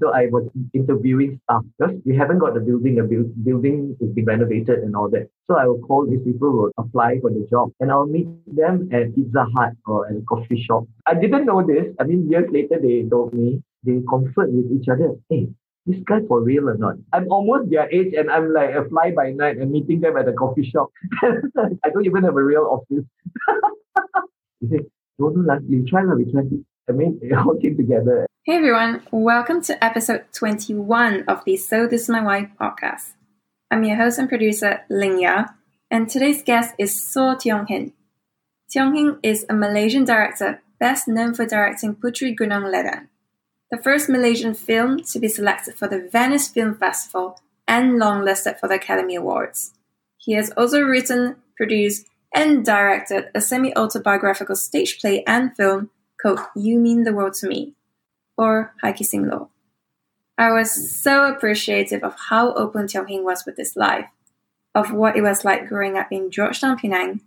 So I was interviewing staff because we haven't got the building. The bu- building is being renovated and all that. So I will call these people who apply for the job and I'll meet them at Pizza Hut or at a coffee shop. I didn't know this. I mean, years later, they told me, they conferred with each other. Hey, this guy for real or not? I'm almost their age and I'm like a fly by night and meeting them at a coffee shop. I don't even have a real office. he said, no, no, lah, we try, lah, we try. I mean, it all came together. Hey everyone, welcome to episode 21 of the So This Is My Why podcast. I'm your host and producer, Ling Ya, and today's guest is Saw Teong Hin. Teong Hin is a Malaysian director best known for directing Puteri Gunung Ledang, the first Malaysian film to be selected for the Venice Film Festival and longlisted for the Academy Awards. He has also written, produced, and directed a semi autobiographical stage play and film called You Mean the World to Me, or Hai Sing Lo. I was so appreciative of how open Hin was with his life, of what it was like growing up in Georgetown, Penang,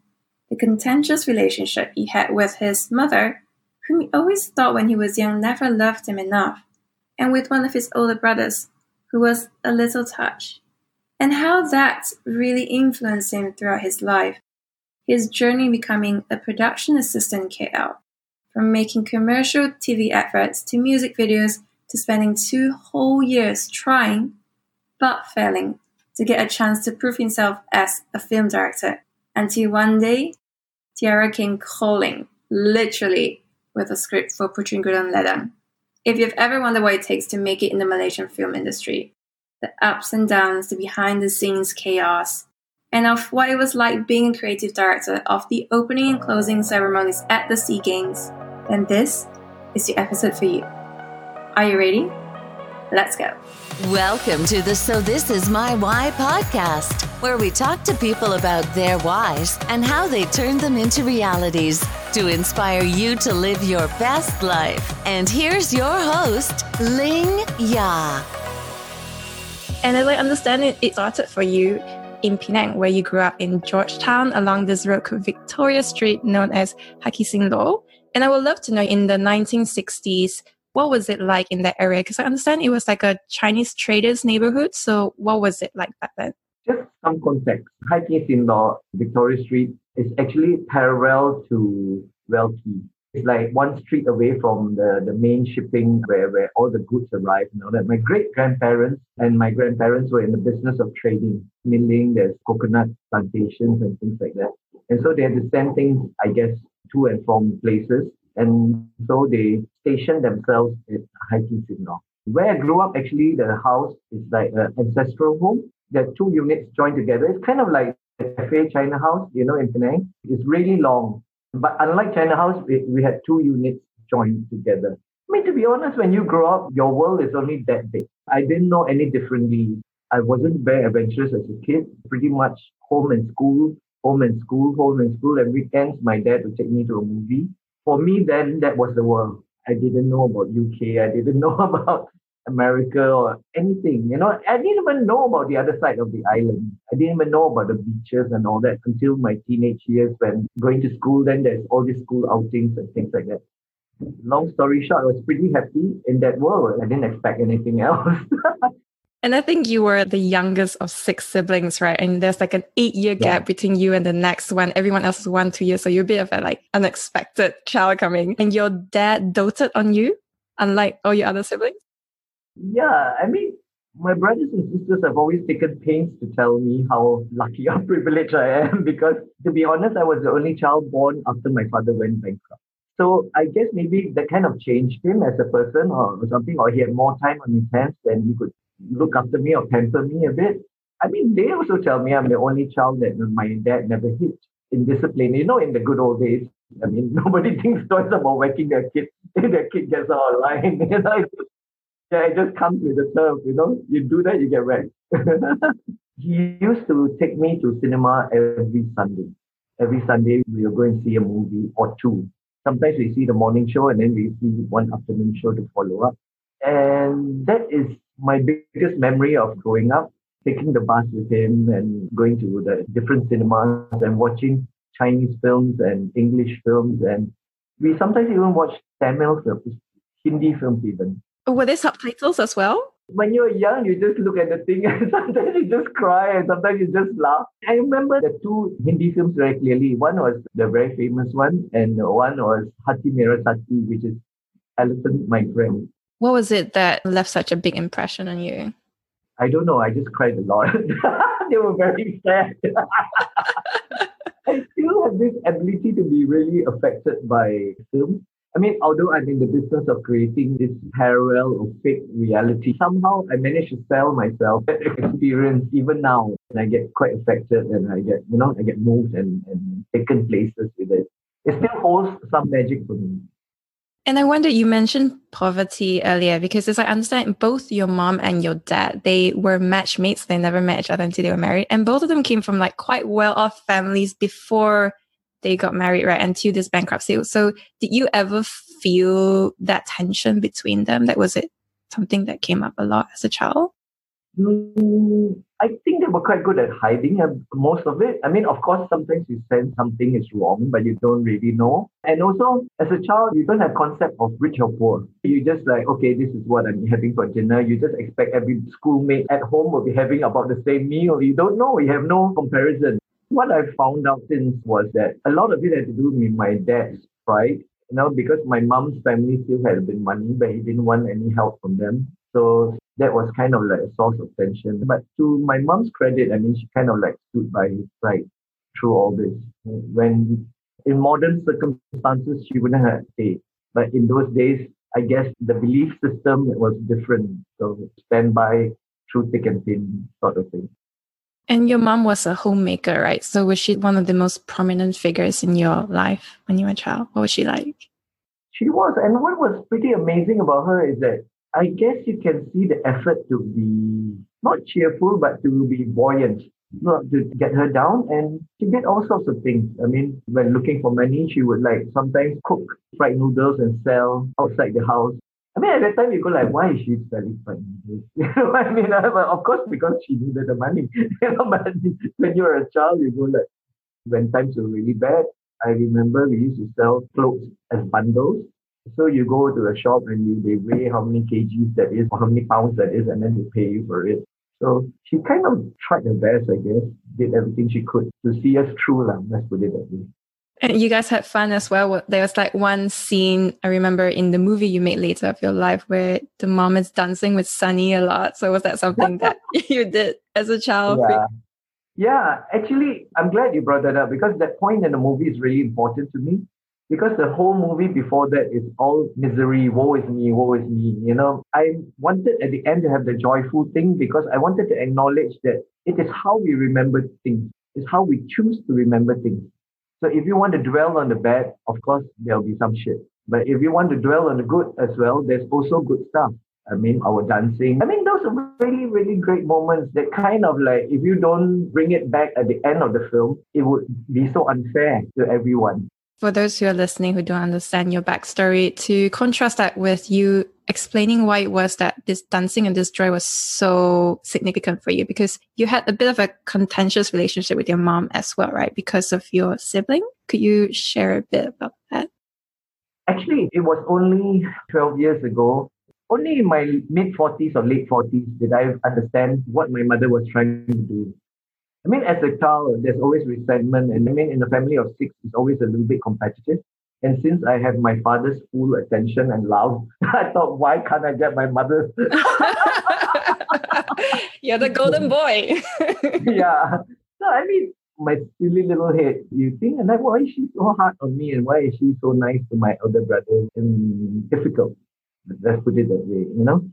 the contentious relationship he had with his mother, whom he always thought when he was young never loved him enough, and with one of his older brothers, who was a little touch, and how that really influenced him throughout his life. His journey becoming a production assistant in KL, from making commercial TV adverts to music videos to spending two whole years trying, but failing, to get a chance to prove himself as a film director. Until one day, Tiara came calling, literally, with a script for Puteri Gunung Ledang. If you've ever wondered what it takes to make it in the Malaysian film industry, the ups and downs, the behind the scenes chaos, and of what it was like being a creative director of the opening and closing ceremonies at the SEA Games, then this is the episode for you. Are you ready? Let's go. Welcome to the So This Is My Why podcast, where we talk to people about their whys and how they turn them into realities to inspire you to live your best life. And here's your host, Ling Ya. And as I understand it, it started for you in Penang, where you grew up in Georgetown along this road called Victoria Street, known as Hai Sing Lo. And I would love to know in the 1960s, what was it like in that area? Because I understand it was like a Chinese traders neighborhood. So what was it like back then? Just some context. Hai Sing Lo, Victoria Street, is actually parallel to Key. It's like one street away from the, the main shipping where, where all the goods arrive and all that. My great grandparents and my grandparents were in the business of trading, milling, there's coconut plantations and things like that. And so they had to send things, I guess, to and from places. And so they stationed themselves at Hai Sing Lo. Where I grew up, actually, the house is like an ancestral home. There are two units joined together. It's kind of like a cafe China house, you know, in Penang. It's really long. But unlike China House, we, we had two units joined together. I mean, to be honest, when you grow up, your world is only that big. I didn't know any differently. I wasn't very adventurous as a kid. Pretty much home and school, home and school, home and school. And weekends, my dad would take me to a movie. For me, then, that was the world. I didn't know about UK. I didn't know about America or anything. You know, I didn't even know about the other side of the island. I didn't even know about the beaches and all that until my teenage years when going to school. Then there's all these school outings and things like that. Long story short, I was pretty happy in that world. I didn't expect anything else. And I think you were the youngest of six siblings, right? And there's like an eight year gap yeah. between you and the next one. Everyone else is one, two years. So you're a bit of a like unexpected child coming. And your dad doted on you, unlike all your other siblings? Yeah, I mean, my brothers and sisters have always taken pains to tell me how lucky or privileged I am because, to be honest, I was the only child born after my father went bankrupt. So I guess maybe that kind of changed him as a person or something, or he had more time on his hands and he could look after me or pamper me a bit. I mean, they also tell me I'm the only child that my dad never hit in discipline. You know, in the good old days, I mean, nobody thinks twice about whacking their kid if their kid gets out of line. You know, yeah, it just comes with the term, you know. You do that, you get wrecked. he used to take me to cinema every Sunday. Every Sunday, we will go and see a movie or two. Sometimes we see the morning show and then we see one afternoon show to follow up. And that is my biggest memory of growing up, taking the bus with him and going to the different cinemas and watching Chinese films and English films. And we sometimes even watch Tamil films, Hindi films even oh, Were there subtitles as well? When you're young, you just look at the thing and sometimes you just cry and sometimes you just laugh. I remember the two Hindi films very clearly. One was the very famous one and one was Haathi Mere Saathi, which is Elephant My Friend. What was it that left such a big impression on you? I don't know. I just cried a lot. they were very sad. I still have this ability to be really affected by film. I mean, although I'm in the business of creating this parallel or fake reality, somehow I manage to sell myself that experience even now. And I get quite affected and I get, you know, I get moved and, and taken places with it. It still holds some magic for me. And I wonder, you mentioned poverty earlier because, as I understand, both your mom and your dad they were matchmates. They never met each other until they were married, and both of them came from like quite well-off families before they got married, right? Until this bankruptcy. So, did you ever feel that tension between them? That was it something that came up a lot as a child? Mm, I think they were quite good at hiding uh, most of it. I mean, of course, sometimes you sense something is wrong, but you don't really know. And also, as a child, you don't have concept of rich or poor. You just like, okay, this is what I'm having for dinner. You just expect every schoolmate at home will be having about the same meal. You don't know. You have no comparison. What I found out since was that a lot of it had to do with my dad's pride. You know, because my mom's family still had a bit money, but he didn't want any help from them. So that was kind of like a source of tension. But to my mom's credit, I mean, she kind of like stood by his side through all this. When in modern circumstances, she wouldn't have stayed. But in those days, I guess the belief system was different. So stand by through thick and thin sort of thing. And your mom was a homemaker, right? So was she one of the most prominent figures in your life when you were a child? What was she like? She was. And what was pretty amazing about her is that I guess you can see the effort to be not cheerful, but to be buoyant, not to get her down. And she did all sorts of things. I mean, when looking for money, she would like sometimes cook fried noodles and sell outside the house. I mean, at that time, you go like, why is she selling fried noodles? You know what I mean? Of course, because she needed the money. you know, but when you were a child, you go like, when times were really bad, I remember we used to sell clothes as bundles so you go to a shop and you, they weigh how many kgs that is, or how many pounds that is, and then they pay you for it. So she kind of tried her best, I guess, did everything she could to see us through. Lah, let's put it that way. And you guys had fun as well. There was like one scene I remember in the movie you made later of your life where the mom is dancing with Sunny a lot. So was that something that you did as a child? Yeah. Yeah, actually, I'm glad you brought that up because that point in the movie is really important to me because the whole movie before that is all misery, woe is me, woe is me. You know, I wanted at the end to have the joyful thing because I wanted to acknowledge that it is how we remember things, it's how we choose to remember things. So if you want to dwell on the bad, of course, there'll be some shit. But if you want to dwell on the good as well, there's also good stuff. I mean, our dancing. I mean, those are really, really great moments that kind of like, if you don't bring it back at the end of the film, it would be so unfair to everyone for those who are listening who don't understand your backstory, to contrast that with you explaining why it was that this dancing and this joy was so significant for you because you had a bit of a contentious relationship with your mom as well, right? Because of your sibling. Could you share a bit about that? Actually, it was only 12 years ago. Only in my mid 40s or late 40s did I understand what my mother was trying to do. I mean, as a child, there's always resentment. And I mean, in a family of six, it's always a little bit competitive. And since I have my father's full attention and love, I thought, why can't I get my mother's? You're the golden boy. yeah. So, I mean, my silly little head, you think, and like, why is she so hard on me? And why is she so nice to my older brother? And difficult. Let's put it that way, you know?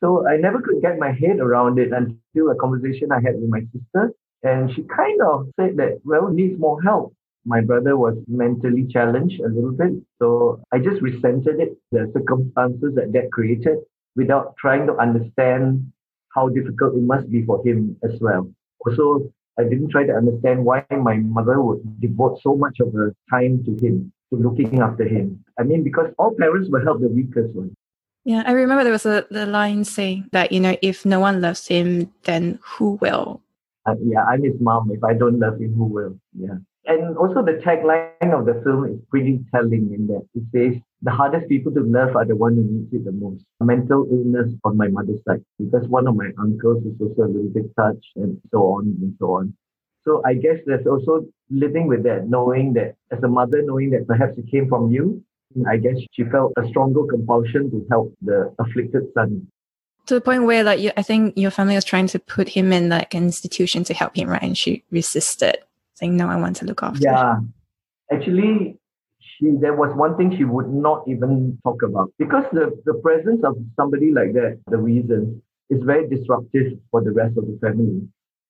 So I never could get my head around it until a conversation I had with my sister. And she kind of said that, well, needs more help. My brother was mentally challenged a little bit. So I just resented it, the circumstances that that created without trying to understand how difficult it must be for him as well. Also, I didn't try to understand why my mother would devote so much of her time to him, to looking after him. I mean, because all parents will help the weakest one. Yeah, I remember there was a the line saying that, you know, if no one loves him, then who will? Uh, yeah, I'm his mom. If I don't love him, who will? Yeah. And also the tagline of the film is pretty telling in that it says, the hardest people to love are the one who needs it the most. Mental illness on my mother's side, because one of my uncles is also a little bit touched and so on and so on. So I guess there's also living with that, knowing that as a mother, knowing that perhaps it came from you, I guess she felt a stronger compulsion to help the afflicted son. To the point where, like, you, I think your family was trying to put him in like an institution to help him, right? And she resisted, saying, "No, I want to look after." Yeah, actually, she there was one thing she would not even talk about because the the presence of somebody like that, the reason, is very disruptive for the rest of the family.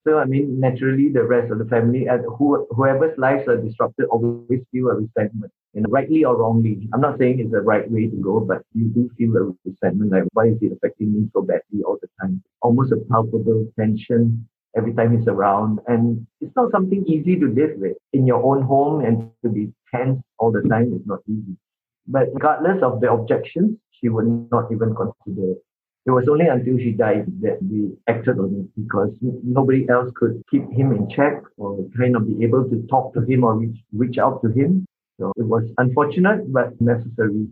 So I mean, naturally, the rest of the family and who, whoever's lives are disrupted always feel a resentment, know, rightly or wrongly. I'm not saying it's the right way to go, but you do feel a resentment. Like, why is it affecting me so badly all the time? Almost a palpable tension every time he's around, and it's not something easy to live with in your own home and to be tense all the time. is not easy. But regardless of the objections, she would not even consider it. It was only until she died that we acted on it because nobody else could keep him in check or kind of be able to talk to him or reach, reach out to him. So it was unfortunate but necessary.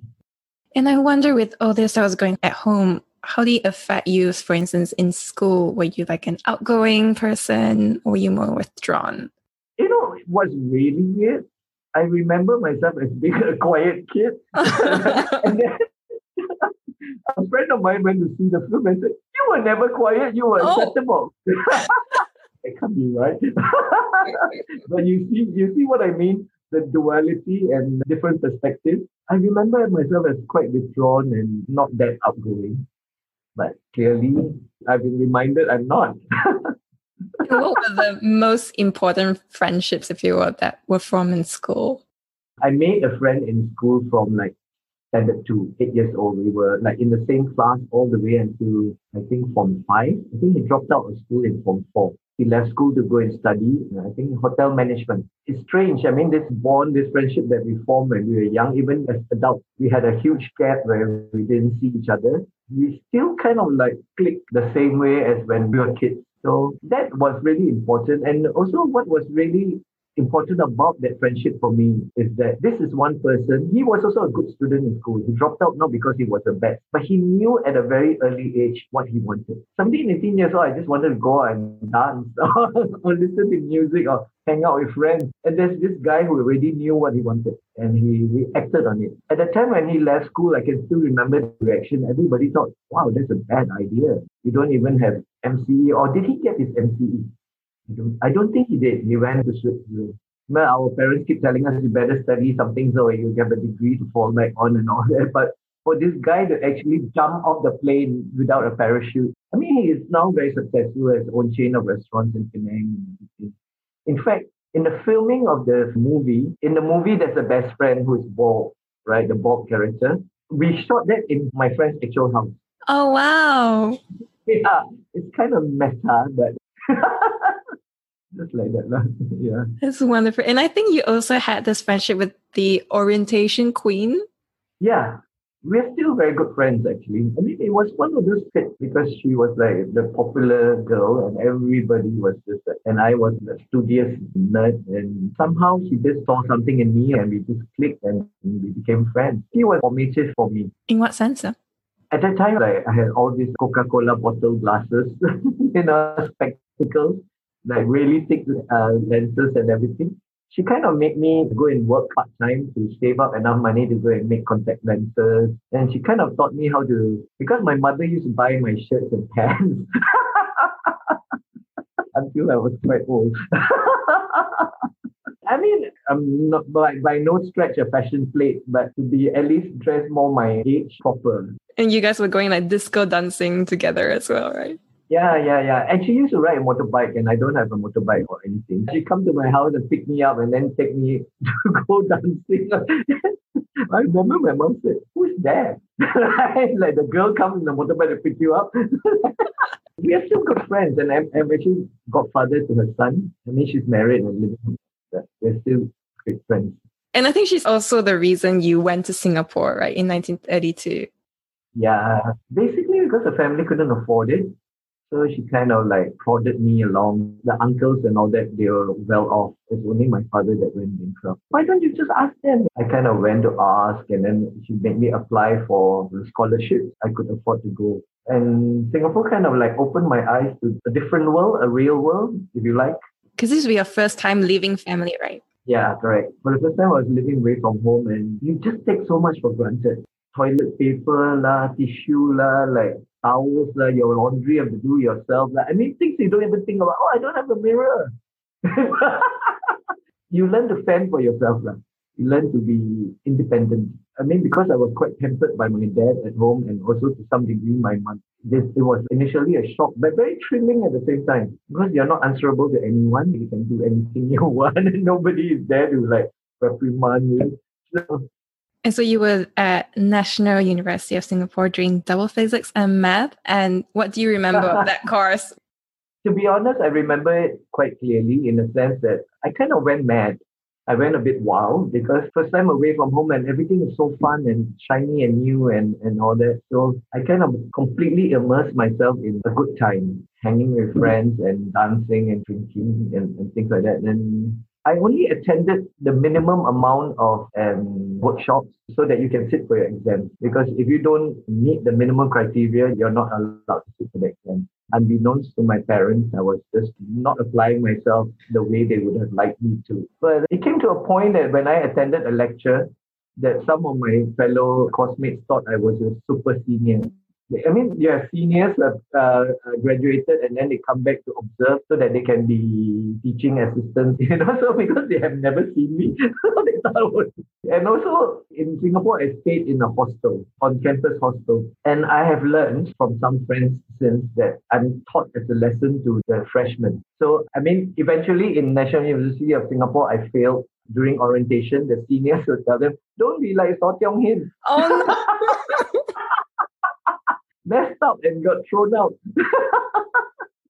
And I wonder with all this I was going at home, how did it affect you, for instance, in school? Were you like an outgoing person or were you more withdrawn? You know, it was really weird. I remember myself as being a quiet kid. and then a friend of mine went to see the film and said, You were never quiet, you were Oh. acceptable. it can't be right. but you see, you see what I mean? The duality and different perspectives. I remember myself as quite withdrawn and not that outgoing. But clearly, I've been reminded I'm not. what were the most important friendships, if you will, that were from in school? I made a friend in school from like standard two, eight years old. We were like in the same class all the way until I think form five. I think he dropped out of school in form four. He left school to go and study, I think, hotel management. It's strange. I mean, this bond, this friendship that we formed when we were young, even as adults, we had a huge gap where we didn't see each other. We still kind of like click the same way as when we were kids. So that was really important. And also, what was really important about that friendship for me is that this is one person. He was also a good student in school. He dropped out not because he was the best, but he knew at a very early age what he wanted. 17, 18 years old, I just wanted to go and dance or listen to music or hang out with friends. And there's this guy who already knew what he wanted and he, he acted on it. At the time when he left school, I can still remember the reaction. Everybody thought, wow, that's a bad idea. You don't even have MCE. Or did he get his MCE? I don't, I don't think he did. He went to Switzerland. Well, our parents keep telling us you better study something so you get a degree to fall back on and all that. But for this guy to actually jump off the plane without a parachute, I mean, he is now very successful as his own chain of restaurants in Penang. and everything. In fact, in the filming of the movie, in the movie, there's a best friend who is bald, right? The bald character. We shot that in my friend's actual house. Oh, wow. Yeah, it's kind of meta, but just like that. lah. Yeah. That's wonderful. And I think you also had this friendship with the orientation queen. Yeah. We're still very good friends, actually. I mean, it was one of those fits because she was like the popular girl and everybody was just, and I was the studious nerd. And somehow she just saw something in me and we just clicked and we became friends. She was formative for me. In what sense? sir? At that time, like, I had all these Coca-Cola bottle glasses, you know, spectacles, like really thick uh, lenses and everything. She kind of made me go and work part time to save up enough money to go and make contact lenses. And she kind of taught me how to, because my mother used to buy my shirts and pants until I was quite old. I mean, I'm not by, by no stretch a fashion plate, but to be at least dressed more my age proper. And you guys were going like disco dancing together as well, right? Yeah, yeah, yeah. And she used to ride a motorbike, and I don't have a motorbike or anything. She come to my house and pick me up, and then take me to go dancing. I remember my mom said, "Who's that?" like the girl comes in the motorbike to pick you up. we are still good friends, and I'm, I'm actually godfather to her son. I mean, she's married and living. We're still great friends. And I think she's also the reason you went to Singapore, right, in 1932. Yeah, basically because the family couldn't afford it. So she kind of like prodded me along. The uncles and all that, they were well off. It's only my father that went bankrupt. Why don't you just ask them? I kind of went to ask and then she made me apply for the scholarships I could afford to go. And Singapore kind of like opened my eyes to a different world, a real world, if you like. Because this will be your first time leaving family, right? Yeah, correct. For the first time, I was living away from home and you just take so much for granted. Toilet paper lah, tissue lah, like towels lah, uh, your laundry you have to do yourself. Like, I mean, things you don't even think about. Oh, I don't have a mirror. you learn to fend for yourself. Lah. You learn to be independent. I mean, because I was quite pampered by my dad at home and also to some degree my mom. This, it was initially a shock, but very thrilling at the same time because you're not answerable to anyone. You can do anything you want, and nobody is there to like reprimand you. So, and so you were at National University of Singapore doing double physics and math. And what do you remember of that course? To be honest, I remember it quite clearly in the sense that I kind of went mad. I went a bit wild because first time away from home and everything is so fun and shiny and new and, and all that. So I kind of completely immersed myself in a good time, hanging with friends and dancing and drinking and, and things like that. And I only attended the minimum amount of um, workshops so that you can sit for your exam. Because if you don't meet the minimum criteria, you're not allowed to sit for the exam. Unbeknownst to my parents, I was just not applying myself the way they would have liked me to. But it came to a point that when I attended a lecture, that some of my fellow classmates thought I was a super senior. I mean, you have seniors that uh, graduated and then they come back to observe so that they can be teaching assistants, you know, so because they have never seen me, they thought. And also in Singapore, I stayed in a hostel, on campus hostel. And I have learned from some friends since that I'm taught as a lesson to the freshmen. So, I mean, eventually in National University of Singapore, I failed during orientation. The seniors would tell them, don't be like Saw Teong Hin. Oh, no. Messed up and got thrown out.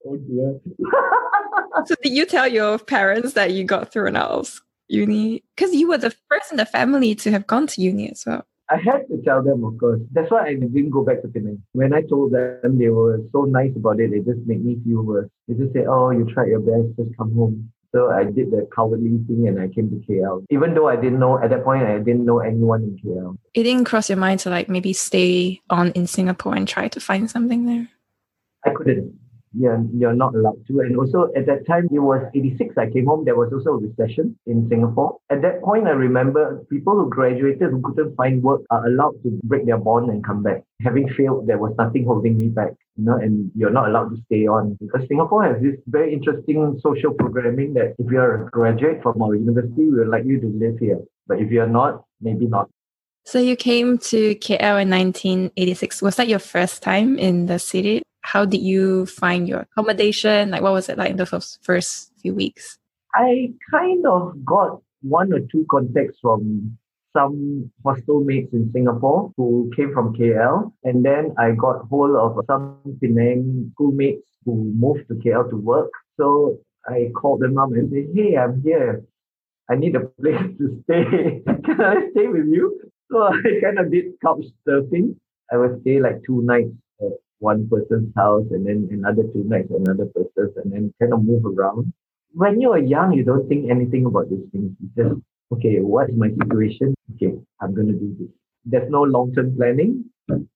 oh dear. so did you tell your parents that you got thrown out of uni? Because you were the first in the family to have gone to uni as well. I had to tell them, of course. That's why I didn't go back to Penang. When I told them, they were so nice about it. They just made me feel worse. They just said, "Oh, you tried your best. Just come home." So I did the cowardly thing and I came to KL. Even though I didn't know at that point, I didn't know anyone in KL. It didn't cross your mind to like maybe stay on in Singapore and try to find something there. I couldn't. Yeah, you're not allowed to. And also at that time, it was 86. I came home. There was also a recession in Singapore. At that point, I remember people who graduated who couldn't find work are allowed to break their bond and come back. Having failed, there was nothing holding me back you know, and you're not allowed to stay on because Singapore has this very interesting social programming that if you're a graduate from our university, we would like you to live here. But if you're not, maybe not. So you came to KL in 1986. Was that your first time in the city? How did you find your accommodation? Like, what was it like in the first, first few weeks? I kind of got one or two contacts from some hostel mates in Singapore who came from KL. And then I got hold of some Penang schoolmates who moved to KL to work. So I called them up and said, Hey, I'm here. I need a place to stay. Can I stay with you? So I kind of did couch surfing. I would stay like two nights one person's house and then another two nights at another person's and then kind of move around. When you're young, you don't think anything about these things. You just okay, what is my situation? Okay, I'm going to do this. There's no long term planning.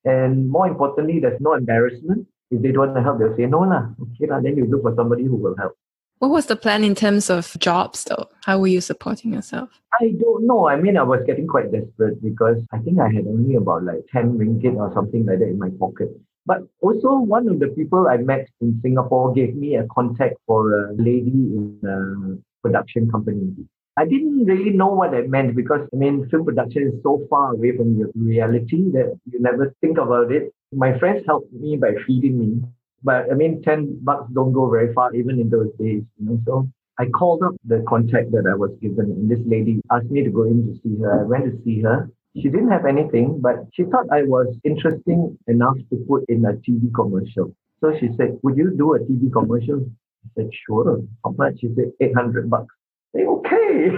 And more importantly, there's no embarrassment. If they don't want to help, they'll say, no, lah. Okay, lah. then you look for somebody who will help. What was the plan in terms of jobs, though? How were you supporting yourself? I don't know. I mean, I was getting quite desperate because I think I had only about like 10 ringgit or something like that in my pocket. But also, one of the people I met in Singapore gave me a contact for a lady in a production company. I didn't really know what that meant because I mean, film production is so far away from your reality that you never think about it. My friends helped me by feeding me, but I mean, 10 bucks don't go very far even in those days, you know. So I called up the contact that I was given, and this lady asked me to go in to see her. I went to see her. She didn't have anything, but she thought I was interesting enough to put in a TV commercial. So she said, Would you do a TV commercial? I said, Sure. How much? She said, 800 bucks say, okay,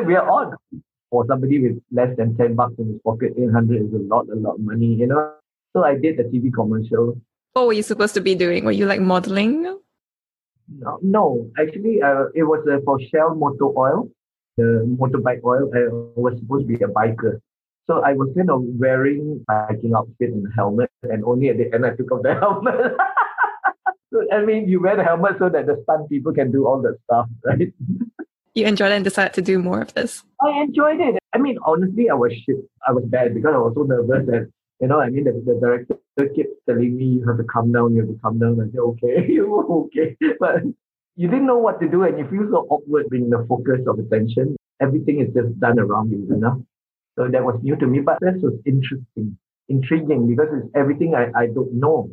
we are on. For somebody with less than 10 bucks in his pocket, 800 is a lot, a lot of money, you know. So I did the TV commercial. What were you supposed to be doing? Were you like modeling? No, no. actually, uh, it was uh, for Shell Motor Oil, the motorbike oil. I was supposed to be a biker. So I was kind of wearing biking outfit and helmet, and only at the end I took off the helmet. so, I mean, you wear the helmet so that the stunt people can do all that stuff, right? You enjoyed it and decided to do more of this. I enjoyed it. I mean, honestly, I was shit. I was bad because I was so nervous that you know, I mean, the, the director kept telling me, you have to calm down, you have to calm down. I said, okay, okay. But you didn't know what to do and you feel so awkward being the focus of attention. Everything is just done around you, you know? So that was new to me, but this was interesting, intriguing because it's everything I, I don't know.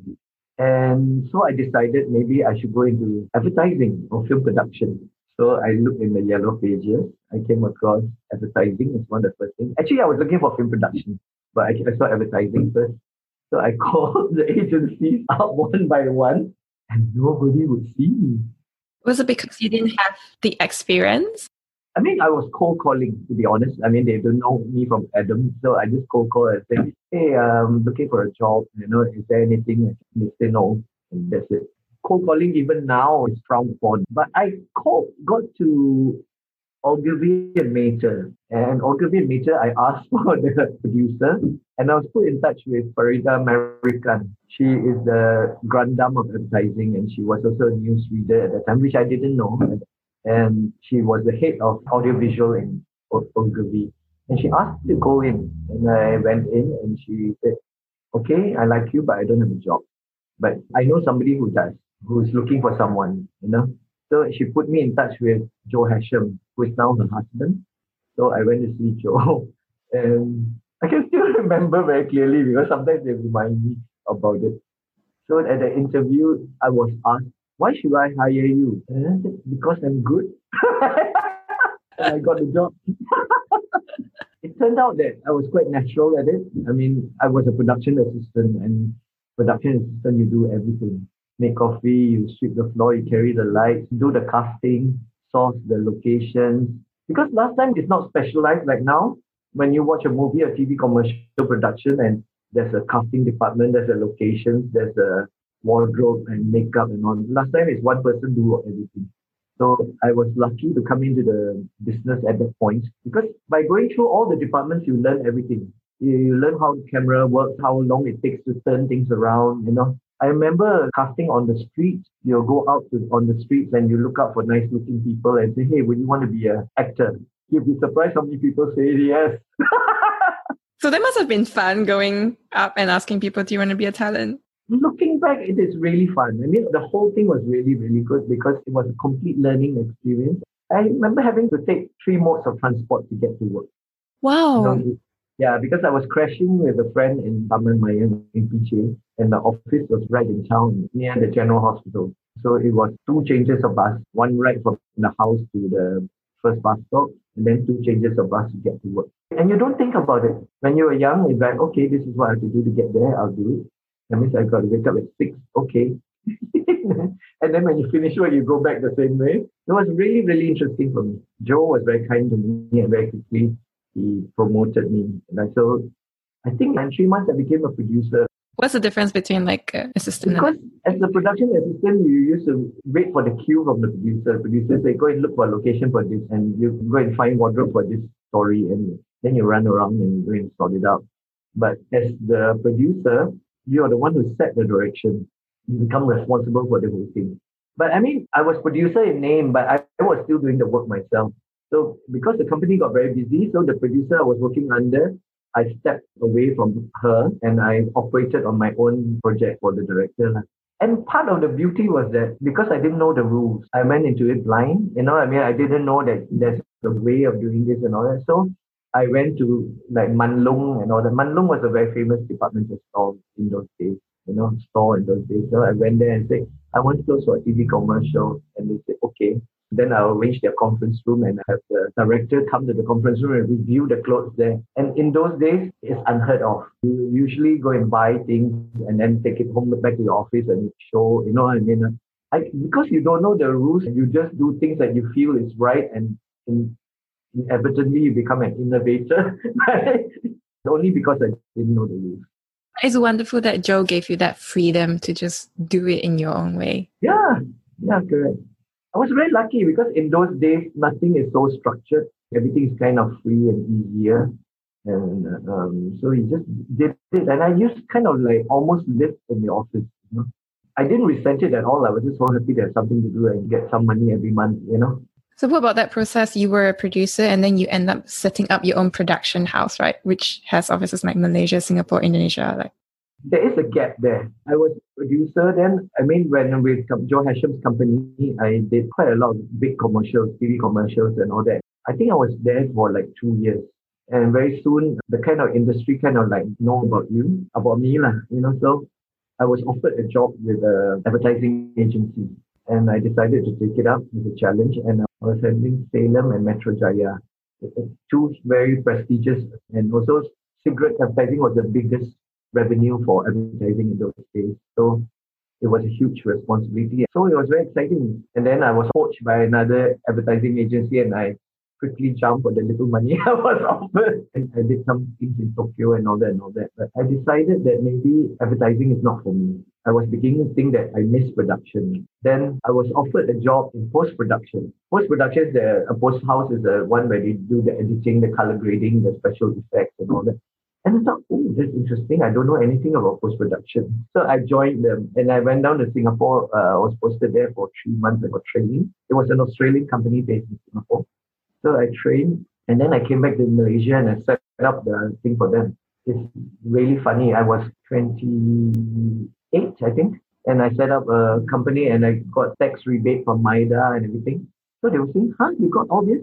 And so I decided maybe I should go into advertising or film production. So I looked in the yellow pages. I came across advertising as one of the first things. Actually, I was looking for film production but I, I saw advertising first. So I called the agencies up one by one and nobody would see me. Was it because you didn't have the experience? I mean, I was cold calling, to be honest. I mean, they don't know me from Adam. So I just cold call and say, hey, I'm looking for a job. You know, is there anything? They say no. And that's it. Cold calling even now is frowned upon. But I called, got to Ogilvy and Mather. And Ogilvy and Mather, I asked for the producer and I was put in touch with Faridah Merican. She is the grandam of advertising and she was also a news reader at the time, which I didn't know. And she was the head of audiovisual in Ogilvy. And she asked me to go in. And I went in and she said, okay, I like you, but I don't have a job. But I know somebody who does, who is looking for someone, you know. So she put me in touch with Joe Hasham, who is now her husband. So I went to see Joe. And I can still remember very clearly because sometimes they remind me about it. So at the interview, I was asked, why should I hire you? And I said, because I'm good. I got the job. it turned out that I was quite natural at it. I mean, I was a production assistant and production assistant, you do everything. Make coffee, you sweep the floor, you carry the lights, do the casting, source the locations. Because last time it's not specialized like now. When you watch a movie or TV commercial production and there's a casting department, there's a location, there's a wardrobe and makeup and all. Last time it's one person do everything. So I was lucky to come into the business at that point because by going through all the departments, you learn everything. You, you learn how the camera works, how long it takes to turn things around, you know, I remember casting on the streets. You'll go out to, on the streets and you look out for nice looking people and say, hey, would you want to be an actor? You'll be surprised how many people say yes. so that must have been fun going up and asking people, do you want to be a talent? Looking back, it is really fun. I mean, the whole thing was really, really good because it was a complete learning experience. I remember having to take three modes of transport to get to work. Wow. You know, yeah, because I was crashing with a friend in Taman Mayang in PJ, and the office was right in town near the general hospital. So it was two changes of bus, one right from the house to the first bus stop, and then two changes of bus to get to work. And you don't think about it. When you were young, it's like, okay, this is what I have to do to get there, I'll do it. That means I got to wake up at six, okay. and then when you finish work, you go back the same way. It was really, really interesting for me. Joe was very kind to me and very quickly he promoted me. And I, so I think in three months I became a producer. What's the difference between like uh, assistant? Because as a production assistant, you used to wait for the cue from the producer. Producers say, go and look for a location for this, and you go and find wardrobe for this story, and then you run around and you go and sort it out. But as the producer, you are the one who set the direction. You become responsible for the whole thing. But I mean, I was producer in name, but I, I was still doing the work myself. So because the company got very busy, so the producer I was working under, I stepped away from her and I operated on my own project for the director. And part of the beauty was that because I didn't know the rules, I went into it blind. You know, I mean, I didn't know that there's a way of doing this and all that. So I went to like Mun Loong and all that. Mun Loong was a very famous departmental store in those days, you know, store in those days. So I went there and said, I want to close for a TV commercial. And they said, okay. Then I'll arrange their conference room and have the director come to the conference room and review the clothes there. And in those days, it's unheard of. You usually go and buy things and then take it home back to your office and show, you know what I mean? I, because you don't know the rules, you just do things that you feel is right and in, inevitably you become an innovator. Only because I didn't know the rules. It's wonderful that Joe gave you that freedom to just do it in your own way. Yeah, yeah, correct. I was very lucky because in those days, nothing is so structured. Everything is kind of free and easier. And um, so he just did it. And I used kind of like almost lived in the office. You know? I didn't resent it at all. I was just so happy to have something to do and get some money every month, you know. So what about that process? You were a producer and then you end up setting up your own production house, right? Which has offices like Malaysia, Singapore, Indonesia. Like there is a gap there. I was producer then. I mean, when with Joe Hasham's company, I did quite a lot of big commercials, TV commercials and all that. I think I was there for like two years. And very soon, the kind of industry kind of like know about you, about me, lah. You know, so I was offered a job with an advertising agency, and I decided to take it up as a challenge. And I was handling Salem and Metro Jaya, two very prestigious, and also cigarette advertising was the biggest revenue for advertising in those days. So it was a huge responsibility. So it was very exciting. And then I was coached by another advertising agency, and I quickly jump for the little money I was offered. And I did some things in Tokyo and all that and all that. But I decided that maybe advertising is not for me. I was beginning to think that I miss production. Then I was offered a job in post production. Post production the, a post house is the one where they do the editing, the color grading, the special effects and all that. And I thought, oh, that's interesting. I don't know anything about post production. So I joined them and I went down to Singapore. Uh, I was posted there for three months. I got training. It was an Australian company based in Singapore. So I trained and then I came back to Malaysia and I set up the thing for them. It's really funny. I was 28, I think, and I set up a company and I got tax rebate from MIDA and everything. So they were saying, huh, you got all this?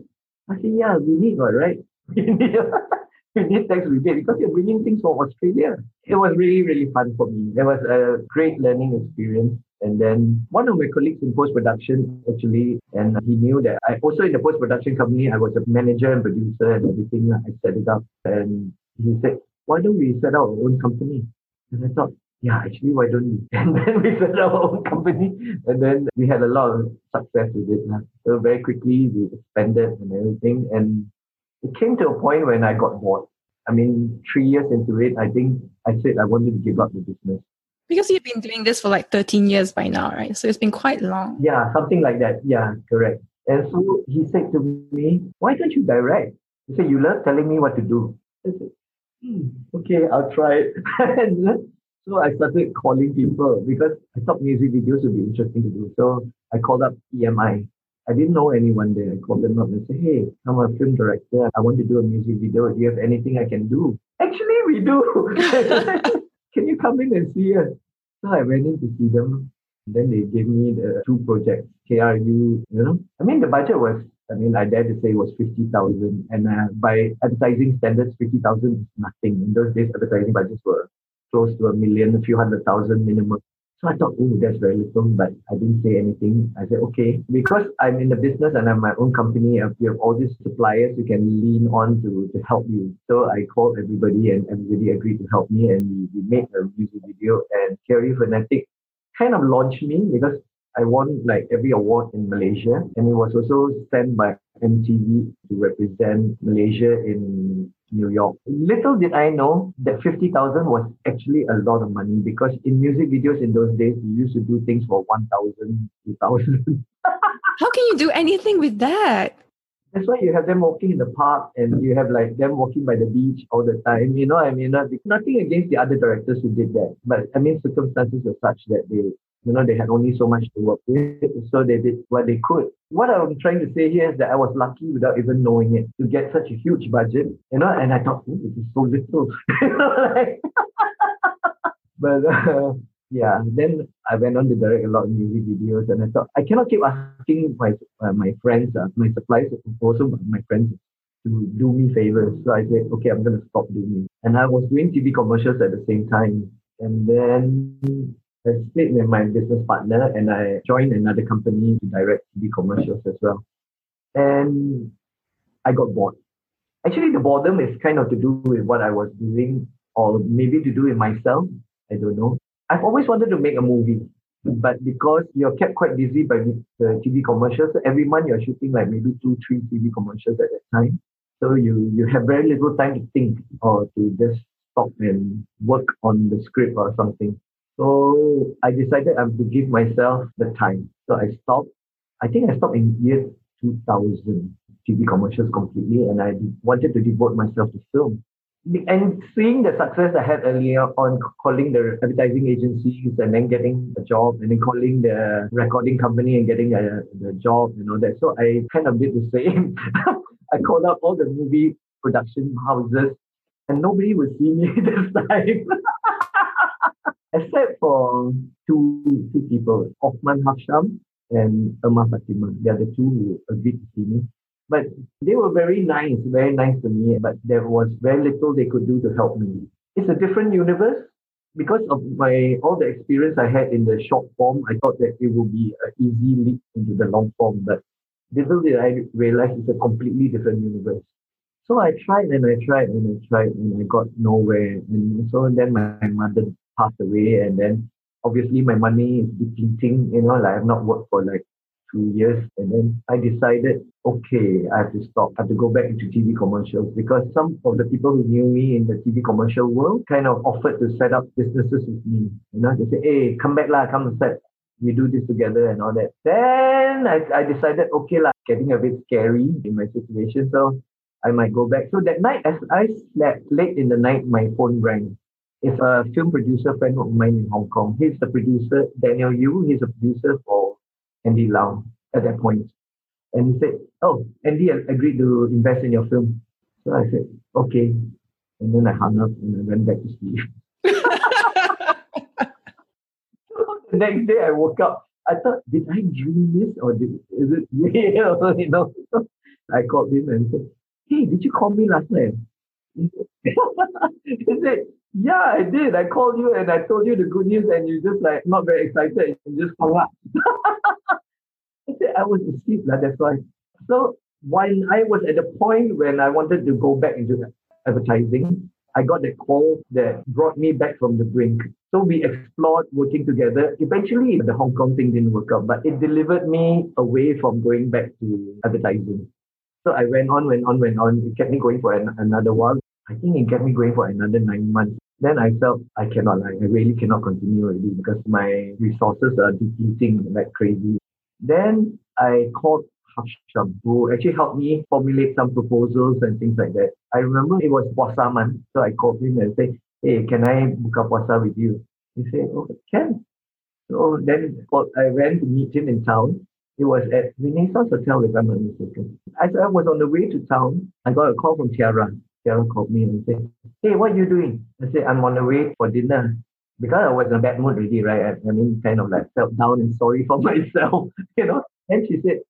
I said, yeah, we need one, right? we need tax rebate because you're bringing things from Australia. It was really, really fun for me. It was a great learning experience. And then one of my colleagues in post production actually, and he knew that I also in the post production company, I was a manager and producer and everything. I set it up. And he said, why don't we set up our own company? And I thought, yeah, actually, why don't we? And then we set up our own company. And then we had a lot of success with it. So very quickly, we expanded and everything. And it came to a point when I got bored. I mean, three years into it, I think I said I wanted to give up the business. Because you've been doing this for like 13 years by now, right? So it's been quite long. Yeah, something like that. Yeah, correct. And so he said to me, Why don't you direct? He said, You love telling me what to do. I said, hmm, Okay, I'll try it. so I started calling people because I thought music videos would be interesting to do. So I called up EMI. I didn't know anyone there. I called them up and said, Hey, I'm a film director. I want to do a music video. Do you have anything I can do? Actually, we do. can you come in and see us? So I went in to see them. Then they gave me the two projects, KRU, you know. I mean, the budget was, I mean, I dare to say it was 50,000. And uh, by advertising standards, 50,000 is nothing. In those days, advertising budgets were close to a million, a few hundred thousand minimum. So I thought, oh, that's very little, but I didn't say anything. I said, okay, because I'm in the business and I'm my own company, uh, you have all these suppliers you can lean on to, to help you. So I called everybody and everybody agreed to help me and we, we made a music video and KRU Fanatic kind of launched me because I won like every award in Malaysia and it was also sent by MTV to represent Malaysia in New York. Little did I know that 50,000 was actually a lot of money because in music videos in those days, we used to do things for 1,000, 2,000. How can you do anything with that? That's why you have them walking in the park and you have like them walking by the beach all the time. You know, I mean, nothing against the other directors who did that, but I mean, circumstances were such that they you know, they had only so much to work with, so they did what they could. What I'm trying to say here is that I was lucky without even knowing it to get such a huge budget, you know, and I thought, oh, this is so little. but uh, yeah, then I went on to direct a lot of music videos, and I thought I cannot keep asking my uh, my friends, uh, my suppliers, also my friends, to do me favors. So I said, okay, I'm going to stop doing it. And I was doing TV commercials at the same time. And then I split with my business partner and I joined another company to direct TV commercials as well. And I got bored. Actually, the boredom is kind of to do with what I was doing or maybe to do with myself. I don't know. I've always wanted to make a movie, but because you're kept quite busy by the TV commercials, every month you're shooting like maybe two, three TV commercials at that time. So you, you have very little time to think or to just stop and work on the script or something. So I decided I have to give myself the time. So I stopped. I think I stopped in year 2000 TV commercials completely, and I wanted to devote myself to film. And seeing the success I had earlier on calling the advertising agencies and then getting a job and then calling the recording company and getting a, the job and all that. So I kind of did the same. I called up all the movie production houses and nobody would see me this time. Except for two two people, Othman Hafsham and Erma Fatima. They are the two who agreed to see me. But they were very nice, very nice to me, but there was very little they could do to help me. It's a different universe. Because of my all the experience I had in the short form, I thought that it would be an easy leap into the long form. But little did I realize it's a completely different universe. So I tried and I tried and I tried and I got nowhere. And so then my mother passed away and then obviously my money is depleting, you know, like I've not worked for like two years. And then I decided, okay, I have to stop. I have to go back into TV commercials because some of the people who knew me in the TV commercial world kind of offered to set up businesses with me. You know, they say, hey, come back lah, come and set. We do this together and all that. Then I, I decided, okay lah, getting a bit scary in my situation. So I might go back. So that night, as I slept late in the night, my phone rang. It's a film producer friend of mine in Hong Kong. He's the producer, Daniel Yu. He's a producer for Andy Lau at that point. And he said, Oh, Andy agreed to invest in your film. So I said, Okay. And then I hung up and I went back to sleep. the next day I woke up. I thought, did I dream this or did, is it real? you know, I called him and said, Hey, did you call me last night? he said, Yeah, I did. I called you and I told you the good news, and you just like not very excited and just hung up. I said, I was asleep, like, that's why. So when I was at the point when I wanted to go back into advertising, I got that call that brought me back from the brink. So we explored working together. Eventually, the Hong Kong thing didn't work out, but it delivered me away from going back to advertising. So I went on, went on, went on. It kept me going for an, another while. I think it kept me going for another nine months. Then I felt I cannot, like, I really cannot continue already because my resources are depleting like crazy. Then I called Hafsham, who actually helped me formulate some proposals and things like that. I remember it was Puasa so I called him and said, hey, can I book a Puasa with you? He said, oh, can. So then I went to meet him in town. It was at Renaissance Hotel, if I'm not mistaken. As I was on the way to town, I got a call from Tiara. Tiara called me and said, Hey, what are you doing? I said, I'm on the way for dinner. Because I was in a bad mood already, right? I, I mean, kind of like felt down and sorry for myself, you know. And she said,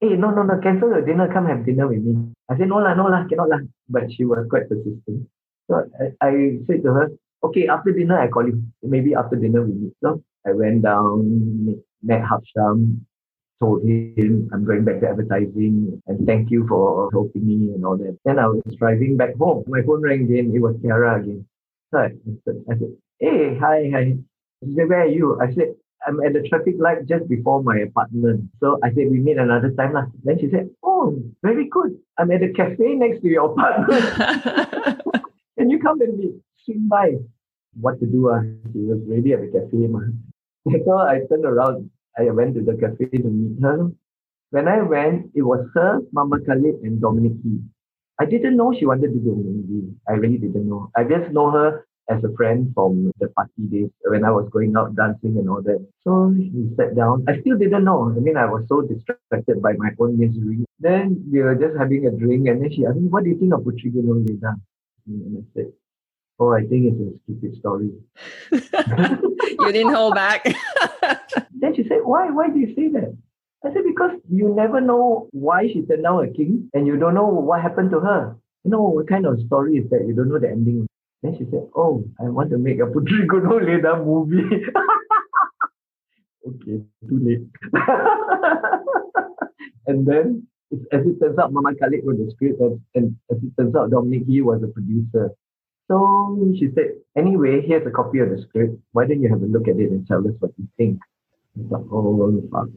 Hey, no, no, no, cancel your dinner, come have dinner with me. I said, No lah, no lah, cannot lah. But she was quite persistent. So I, I said to her, Okay, after dinner, I call you. Maybe after dinner we meet. So I went down, met Hafsham, told him I'm going back to advertising and thank you for helping me and all that. Then I was driving back home. My phone rang again. It was Tiara again. So I said, I said hey, hi, hi. She said, where are you? I said, I'm at the traffic light just before my apartment. So I said, we meet another time. Lah. Then she said, oh, very good. I'm at the cafe next to your apartment. Can you come and meet? Swing by. What to do? Uh? She was ready at the cafe. Ma. So I turned around I went to the cafe to meet her. When I went, it was her, Mamat Khalid, and Dominic Key. I didn't know she wanted to do a movie. I really didn't know. I just know her as a friend from the party days when I was going out dancing and all that. So we sat down. I still didn't know. I mean, I was so distracted by my own misery. Then we were just having a drink, and then she asked me, What do you think of Puteri Gunung Ledang? And I said, Oh, I think it's a stupid story. you didn't hold back. then she said, Why? Why do you say that? I said, Because you never know why she turned down a king and you don't know what happened to her. You know, what kind of story is that? You don't know the ending. Then she said, Oh, I want to make a Puteri Gunung Ledang movie. okay, too late. and then, as it turns out, Mamat Khalid wrote the script, and, and as it turns out, Dominic He was the producer. So she said, anyway, here's a copy of the script. Why don't you have a look at it and tell us what you think? I thought, oh, fuck.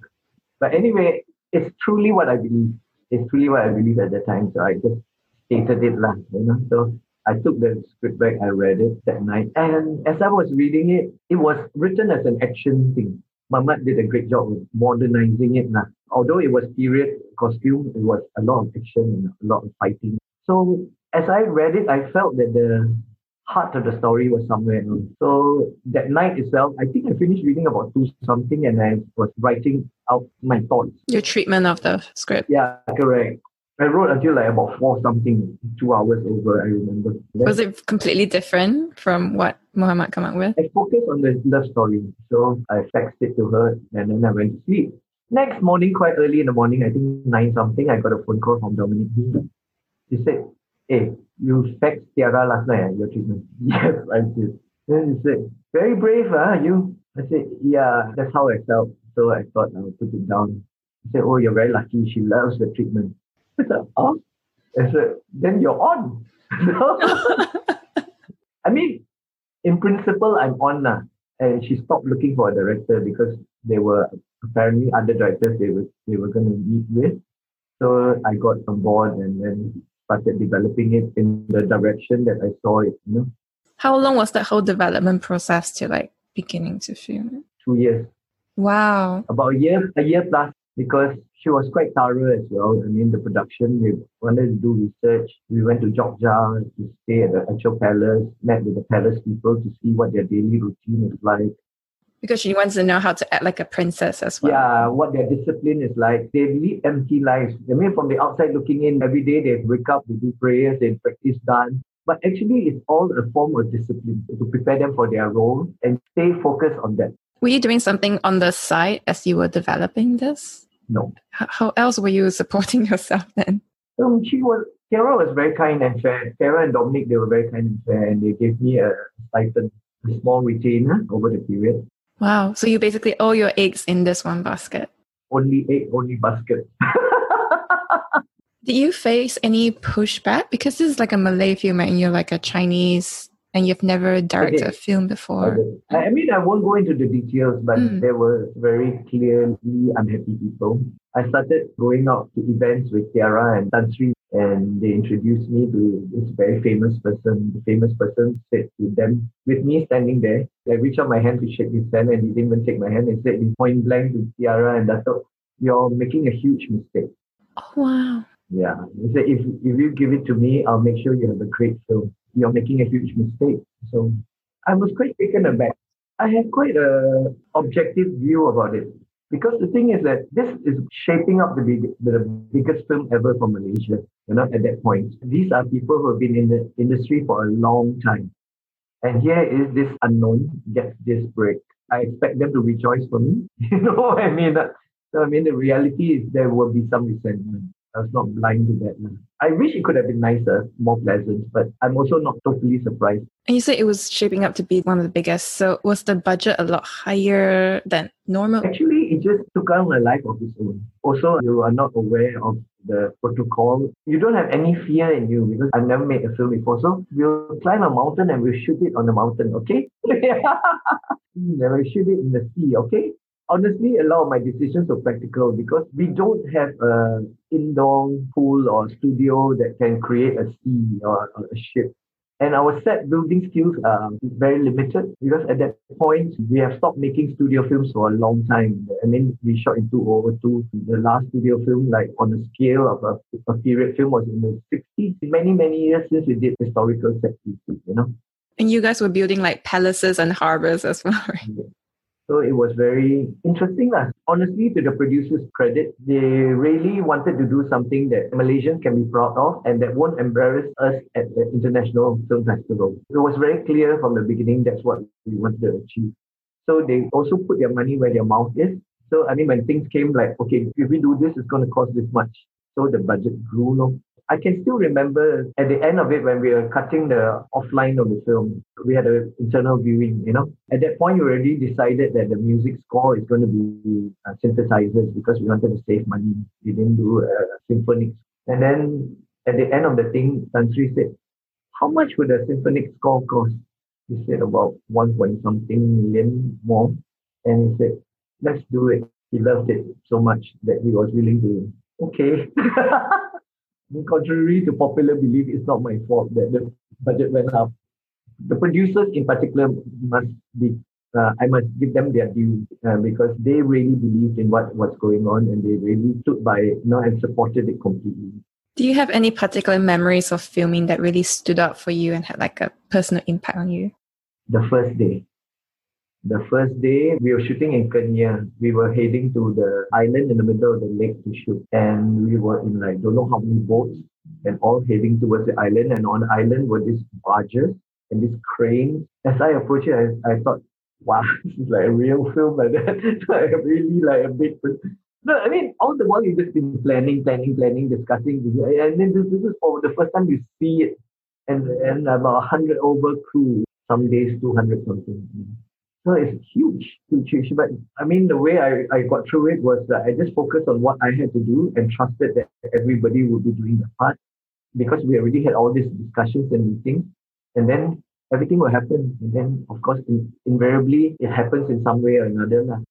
But anyway, it's truly what I believe. It's truly what I believe at the time. So I just stated it lah, you know. So I took the script back, I read it that night. And as I was reading it, it was written as an action thing. Mamat did a great job of modernizing it. Nah. Although it was period costume, it was a lot of action and a lot of fighting. So as I read it, I felt that the heart of the story was somewhere else. So that night itself, I think I finished reading about two something and I was writing out my thoughts. Your treatment of the script. Yeah, correct. I wrote until like about four something, two hours over, I remember. Was it completely different from what Muhammad came up with? I focused on the love story. So I it to her and then I went to sleep. Next morning, quite early in the morning, I think nine something, I got a phone call from Dominic. He said, Hey, you faxed Tiara last night, eh, your treatment. Yes, I did. Then he said, Very brave, huh, you? I said, Yeah, that's how I felt. So I thought I would put it down. He said, Oh, you're very lucky. She loves the treatment. I said, Oh, I said, Then you're on. I mean, in principle, I'm on now. And she stopped looking for a director because they were apparently other directors they were they were going to meet with. So I got on board and then started developing it in the direction that I saw it. You know, How long was that whole development process to like beginning to film two years, Wow. about a year, a year plus, because she was quite thorough as well. I mean, the production we wanted to do research. We went to Jogja to stay at the actual palace, met with the palace people to see what their daily routine is like. Because she wants to know how to act like a princess as well. Yeah, what their discipline is like. They lead empty lives. I mean, from the outside looking in, every day they wake up, they do prayers, they practice dance. But actually, it's all a form of discipline to prepare them for their role and stay focused on that. Were you doing something on the side as you were developing this? No. How else were you supporting yourself then? Um, she was, Tiara was very kind and fair. Tiara and Dominic, they were very kind and fair, and they gave me a stipend, a small retainer over the period. Wow. So you basically all your eggs in this one basket. Only egg, only basket. Did you face any pushback? Because this is like a Malay film and you're like a Chinese and you've never directed a film before. I I mean, I won't go into the details, but Mm. there were very clearly unhappy people. I started going out to events with Tiara and Tan Sri, and they introduced me to this very famous person. The famous person said to them, with me standing there, I reached out my hand to shake his hand, and he didn't even take my hand. He said in point blank to Tiara and Dato, "You're making a huge mistake." Oh, wow. Yeah, he said, "If if you give it to me, I'll make sure you have a great film." you're making a huge mistake. So I was quite taken aback. I had quite a objective view about it because the thing is that this is shaping up the big, the biggest film ever for Malaysia. You know, at that point, these are people who have been in the industry for a long time, and here is this unknown gets this break. I expect them to rejoice for me. You know I mean? I mean, the reality is there will be some resentment. I was not blind to that. I wish it could have been nicer, more pleasant, but I'm also not totally surprised. And you said it was shaping up to be one of the biggest. So was the budget a lot higher than normal? Actually, it just took on a life of its own. Also, you are not aware of the protocol. You don't have any fear in you because I've never made a film before. So we'll climb a mountain and we'll shoot it on the mountain, okay? we'll shoot it in the sea, okay? Honestly, a lot of my decisions were practical because we don't have a indoor pool or studio that can create a sea or, or a ship. And our set building skills are very limited because at that point, we have stopped making studio films for a long time. I mean, we shot in 2002. The last studio film, like on the scale of a, a period film, was in the 60s. Many, many years since we did historical set pieces, you know. And you guys were building like palaces and harbors as well, right? So it was very interesting. lah. Honestly, to the producers' credit, they really wanted to do something that Malaysians can be proud of and that won't embarrass us at the International Film Festival. It was very clear from the beginning that's what we wanted to achieve. So they also put their money where their mouth is. So I mean, when things came like, okay, if we do this, it's going to cost this much. So the budget grew. No? I can still remember at the end of it when we were cutting the offline of the film, we had an internal viewing, you know. At that point, you already decided that the music score is going to be uh, synthesizers because we wanted to save money. We didn't do a symphonic. And then at the end of the thing, Tan Sri said, how much would a symphonic score cost? He said about one point something million more. And he said, let's do it. He loved it so much that he was willing to, okay. contrary to popular belief, it's not my fault that the budget went up. The producers, in particular, must be. Uh, I must give them their due uh, because they really believed in what was going on and they really stood by it, you know, and supported it completely. Do you have any particular memories of filming that really stood out for you and had like a personal impact on you? The first day. The first day we were shooting in Kenyir. We were heading to the island in the middle of the lake to shoot. And we were in like don't know how many boats and all heading towards the island. And on the island were these barges and these cranes. As I approached it, I, I thought, wow, this is like a real film like that. like really like a big no, I mean, all the while you've just been planning, planning, planning, discussing, and then this, this is for the first time you see it, and and about hundred over crew, some days two hundred something. So it's huge, huge, huge. But I mean, the way I, I got through it was that I just focused on what I had to do and trusted that everybody would be doing their part because we already had all these discussions and meetings. And then everything will happen. And then, of course, in, invariably, it happens in some way or another.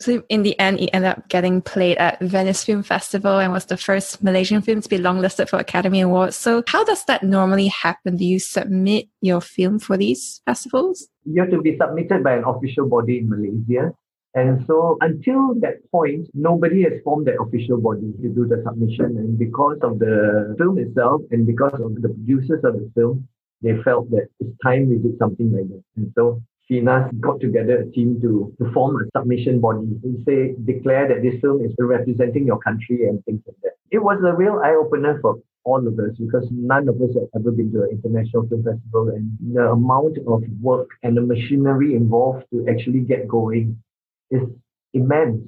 So in the end, it ended up getting played at Venice Film Festival and was the first Malaysian film to be longlisted for Academy Awards. So how does that normally happen? Do you submit your film for these festivals? You have to be submitted by an official body in Malaysia. And so until that point, nobody has formed that official body to do the submission. And because of the film itself and because of the producers of the film, they felt that it's time we did something like that. And so FINAS got together a team to, to form a submission body and say, declare that this film is representing your country and things like that. It was a real eye opener for all of us because none of us had ever been to an international film festival and the amount of work and the machinery involved to actually get going is immense.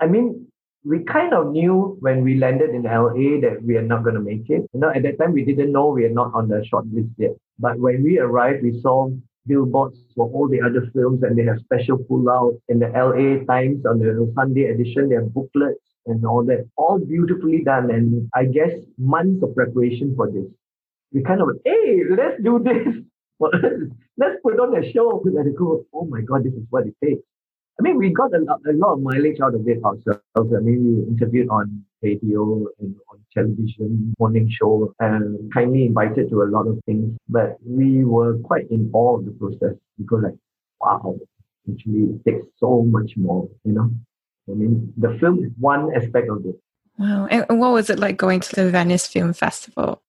I mean, we kind of knew when we landed in LA that we are not going to make it. You know, at that time we didn't know we are not on the short list yet. But when we arrived, we saw billboards for all the other films and they have special pull-out in the LA Times on the Sunday edition. They have booklets and all that, all beautifully done. And I guess months of preparation for this. We kind of, hey, let's do this. let's put on a show. And go, oh my God, this is what it takes. I mean, we got a lot, a lot of mileage out of it ourselves. I mean, we interviewed on radio and television, morning show, and kindly invited to a lot of things. But we were quite in awe of the process because, like, wow, actually, it takes so much more, you know? I mean, the film is one aspect of it. Wow. And what was it like going to the Venice Film Festival?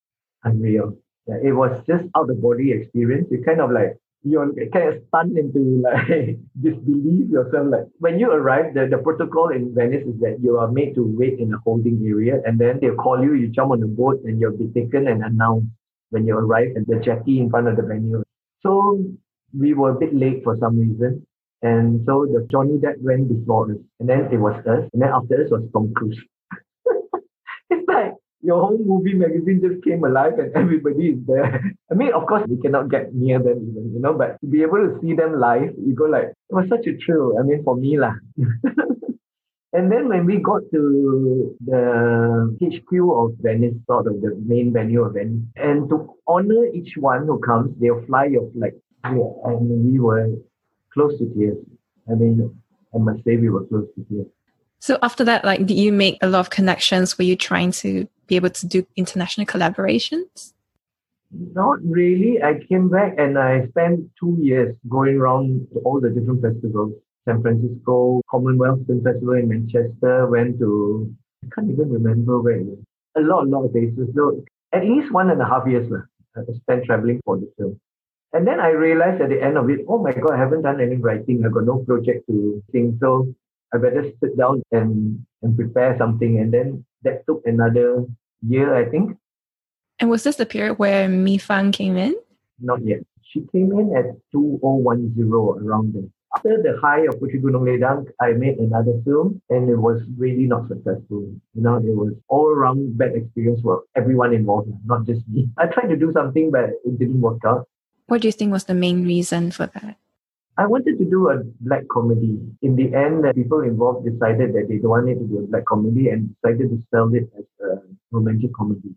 Unreal. Yeah, it was just out of body experience. You kind of like you're kind of stunned into like disbelief yourself. Like when you arrive, the, the protocol in Venice is that you are made to wait in a holding area and then they'll call you, you jump on the boat and you'll be taken and announced when you arrive at the jetty in front of the venue. So we were a bit late for some reason. And so the Johnny that went before us. And then it was us. And then after us was Tom Cruise. Your whole movie magazine just came alive and everybody is there. I mean, of course, we cannot get near them even, you know, but to be able to see them live, you go like, it was such a thrill. I mean, for me lah. and then when we got to the HQ of Venice, sort of the main venue of Venice, and to honor each one who comes, they'll fly your flag. And we were close to tears. I mean, I must say we were close to tears. So after that, like, did you make a lot of connections? Were you trying to be able to do international collaborations? Not really. I came back and I spent two years going around to all the different festivals. San Francisco, Commonwealth Film Festival in Manchester, went to, I can't even remember where. A lot, lot of places. So at least one and a half years I spent traveling for the film. And then I realized at the end of it, oh my God, I haven't done any writing. I've got no project to sing. So I better sit down and, and prepare something. And then that took another year, I think. And was this the period where Mi Fan came in? Not yet. She came in at 2010, around there. After the high of Puteri Gunung Ledang, I made another film and it was really not successful. You know, it was all around bad experience for everyone involved, not just me. I tried to do something, but it didn't work out. What do you think was the main reason for that? I wanted to do a black comedy. In the end, the people involved decided that they don't want it to be a black comedy and decided to sell it as a romantic comedy.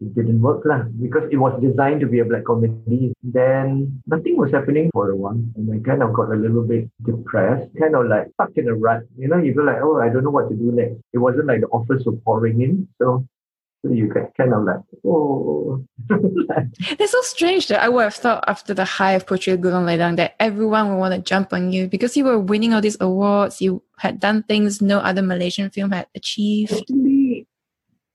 It didn't work lah because it was designed to be a black comedy. Then nothing was happening for a while, and I kind of got a little bit depressed, kind of like stuck in a rut. You know, you feel like, oh, I don't know what to do next. It wasn't like the offers were pouring in, so So you get kind of like, oh. That's so strange that I would have thought after the high of Puteri Gunung Ledang that everyone would want to jump on you because you were winning all these awards. You had done things no other Malaysian film had achieved. Actually,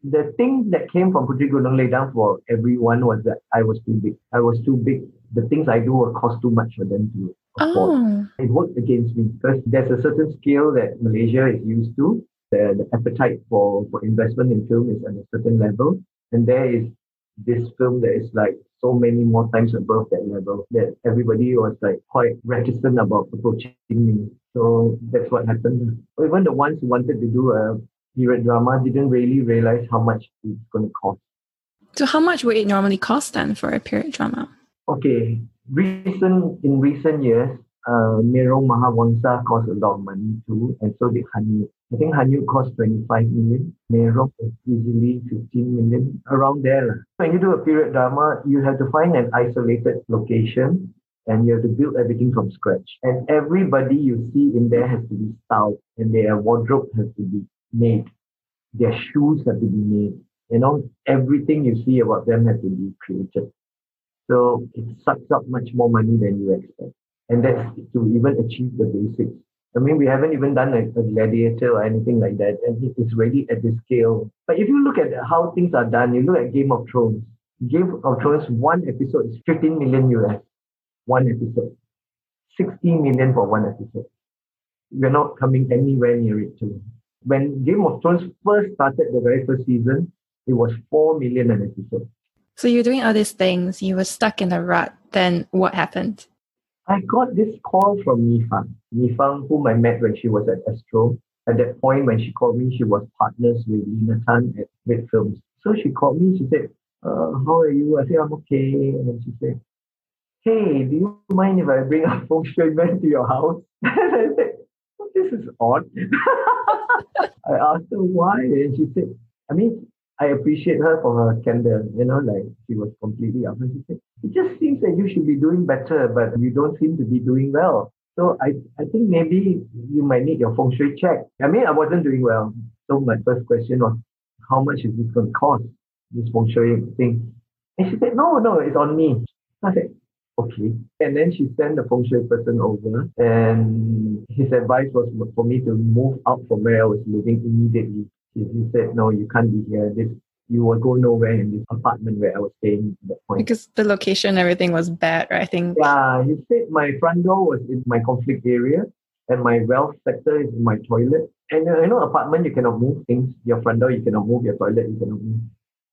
the thing that came from Puteri Gunung Ledang for everyone was that I was too big. I was too big. The things I do will cost too much for them to afford. Oh, It worked against me because there's a certain scale that Malaysia is used to. The, the appetite for, for investment in film is at a certain level. And there is this film that is like so many more times above that level that everybody was like quite reticent about approaching me. So that's what happened. Even the ones who wanted to do a period drama didn't really realize how much it's going to cost. so how much would it normally cost then for a period drama? Okay, recent in recent years, uh, Merong Mahawangsa cost a lot of money too, and so did Hanyu. I think Hanyu cost 25 million. Merong is easily 15 million, around there. When you do a period drama, you have to find an isolated location and you have to build everything from scratch. And everybody you see in there has to be styled and their wardrobe has to be made. Their shoes have to be made. You know, everything you see about them has to be created. So it sucks up much more money than you expect. And that's to even achieve the basics. I mean, we haven't even done a, a gladiator or anything like that, and it is ready at this scale. But if you look at how things are done, you look at Game of Thrones. Game of Thrones, one episode is 15 million US, one episode. 60 million for one episode. We're not coming anywhere near it too. When Game of Thrones first started the very first season, it was 4 million an episode. So you're doing all these things, you were stuck in a rut. Then what happened? I got this call from Nifang. Nifang, whom I met when she was at Astro. At that point, when she called me, she was partners with Lina Tan at Red Films. So she called me. She said, uh, "How are you?" I said, "I'm okay." And then she said, "Hey, do you mind if I bring a feng shui man to your house?" and I said, "This is odd." I asked her why, and she said, "I mean, I appreciate her for her candor. You know, like she was completely upfront. She said, it just seems that you should be doing better, but you don't seem to be doing well. So I, I think maybe you might need your feng shui check. I mean, I wasn't doing well. So my first question was, how much is this going to cost, this feng shui thing? And she said, no, no, it's on me. I said, okay. And then she sent the feng shui person over and his advice was for me to move out from where I was living immediately. He, he said, no, you can't be here. This you will go nowhere in this apartment where I was staying at that point. Because the location everything was bad, right? I think. Yeah, he said my front door was in my conflict area and my wealth sector is in my toilet. And uh, you know, apartment, you cannot move things. Your front door, you cannot move. Your toilet, you cannot move.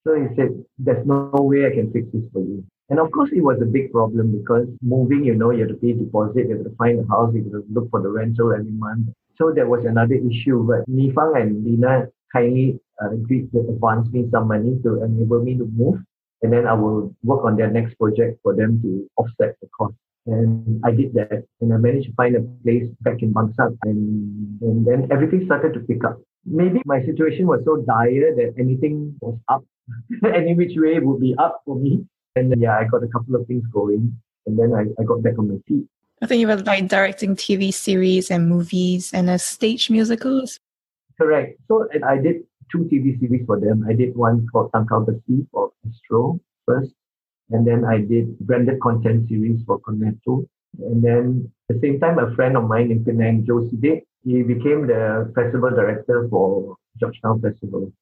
So he said, there's no way I can fix this for you. And of course, it was a big problem because moving, you know, you have to pay deposit, you have to find a house, you have to look for the rental every month. So there was another issue. But Nifang and Lina kindly uh, agreed to advance me some money to enable me to move. And then I will work on their next project for them to offset the cost. And I did that. And I managed to find a place back in Bangsar. And, and then everything started to pick up. Maybe my situation was so dire that anything was up. Any which way would be up for me. And yeah, I got a couple of things going. And then I, I got back on my feet. I think you were like directing TV series and movies and a stage musicals. Correct. So I did two TV series for them. I did one called Tangkal Besi for Astro first, and then I did branded content series for Cornetto. And then at the same time, a friend of mine in Penang, Joe Sidek, he became the festival director for Georgetown Festival.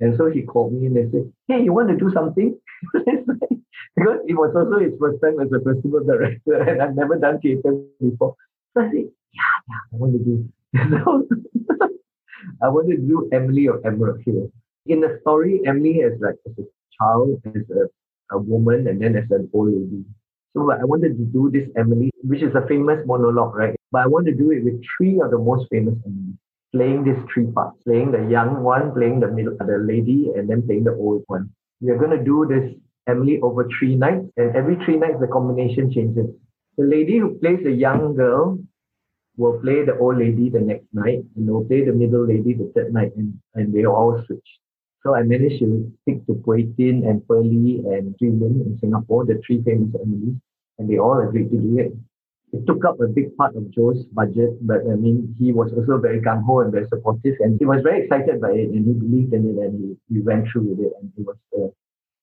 And so he called me and they said, Hey, you want to do something? because it was also his first time as a festival director and I've never done theater before. So I said, Yeah, yeah, I want to do. I want to do Emily of Emerald Hill. In the story, Emily is like as a child, as a, a woman, and then as an old lady. So I wanted to do this Emily, which is a famous monologue, right? But I want to do it with three of the most famous Emily, playing these three parts, playing the young one, playing the middle, the lady, and then playing the old one. We are going to do this Emily over three nights, and every three nights the combination changes. The lady who plays the young girl will play the old lady the next night, and will play the middle lady the third night, and, and they all switch. So I managed to stick to Pui Tin and Pearly and Jui Lin in Singapore, the three famous Emilys, and they all agreed to do it. it took up a big part of Joe's budget, but I mean, he was also very gung ho and very supportive, and he was very excited by it, and he believed in it, and he, he went through with it, and it was. Uh,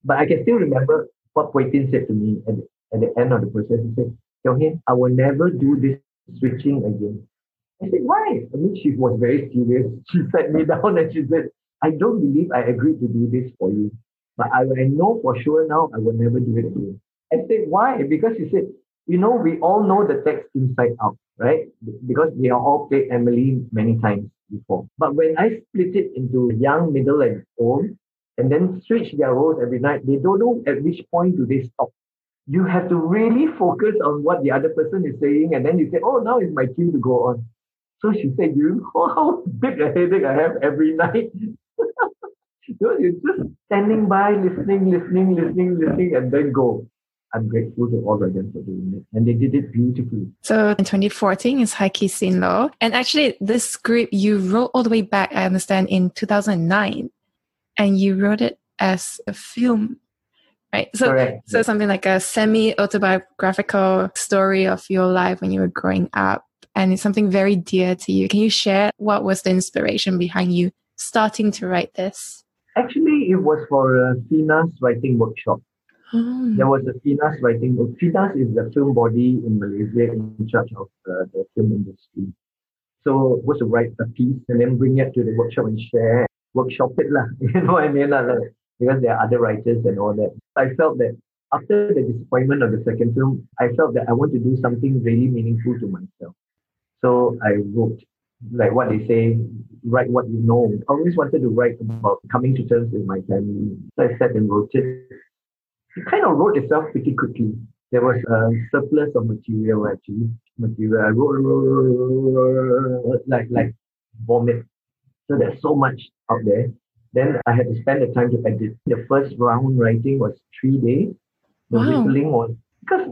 but I can still remember what Pui Tin said to me at the, at the end of the process. He said, Hin, I will never do this switching again. I said, why? I mean, she was very serious. She sat me down and she said, I don't believe I agreed to do this for you. But I, I know for sure now I will never do it again. I said, why? Because she said, you know, we all know the text inside out, right? Because we all played Emily many times before. But when I split it into young, middle, and old, and then switch their roles every night, they don't know at which point do they stop. You have to really focus on what the other person is saying, and then you say, oh, now it's my cue to go on. So she said, you know how big a headache I have every night? you're just standing by, listening, listening, listening, listening, and then go. I'm grateful to all of them for doing it. And they did it beautifully. So in 2014 is Hai Ki Sin Lo. And actually this script you wrote all the way back, I understand, in 2009. And you wrote it as a film. Right. So Correct. so something like a semi autobiographical story of your life when you were growing up. And it's something very dear to you. Can you share what was the inspiration behind you starting to write this? Actually, it was for a FINAS writing workshop. Oh. There was a FINAS writing. FINAS is the film body in Malaysia in charge of uh, the film industry. So was to write a piece and then bring it to the workshop and share, workshop it lah. You know what I mean? Lah? Like, because there are other writers and all that. I felt that after the disappointment of the second film, I felt that I want to do something really meaningful to myself. So I wrote, like what they say, write what you know. I always wanted to write about coming to terms with my family. So I sat and wrote it. It kind of wrote itself pretty quickly. There was a surplus of material actually. Material. I wrote, like like vomit. So there's so much out there. Then I had to spend the time to edit. The first round writing was three days. The Wow. whistling was because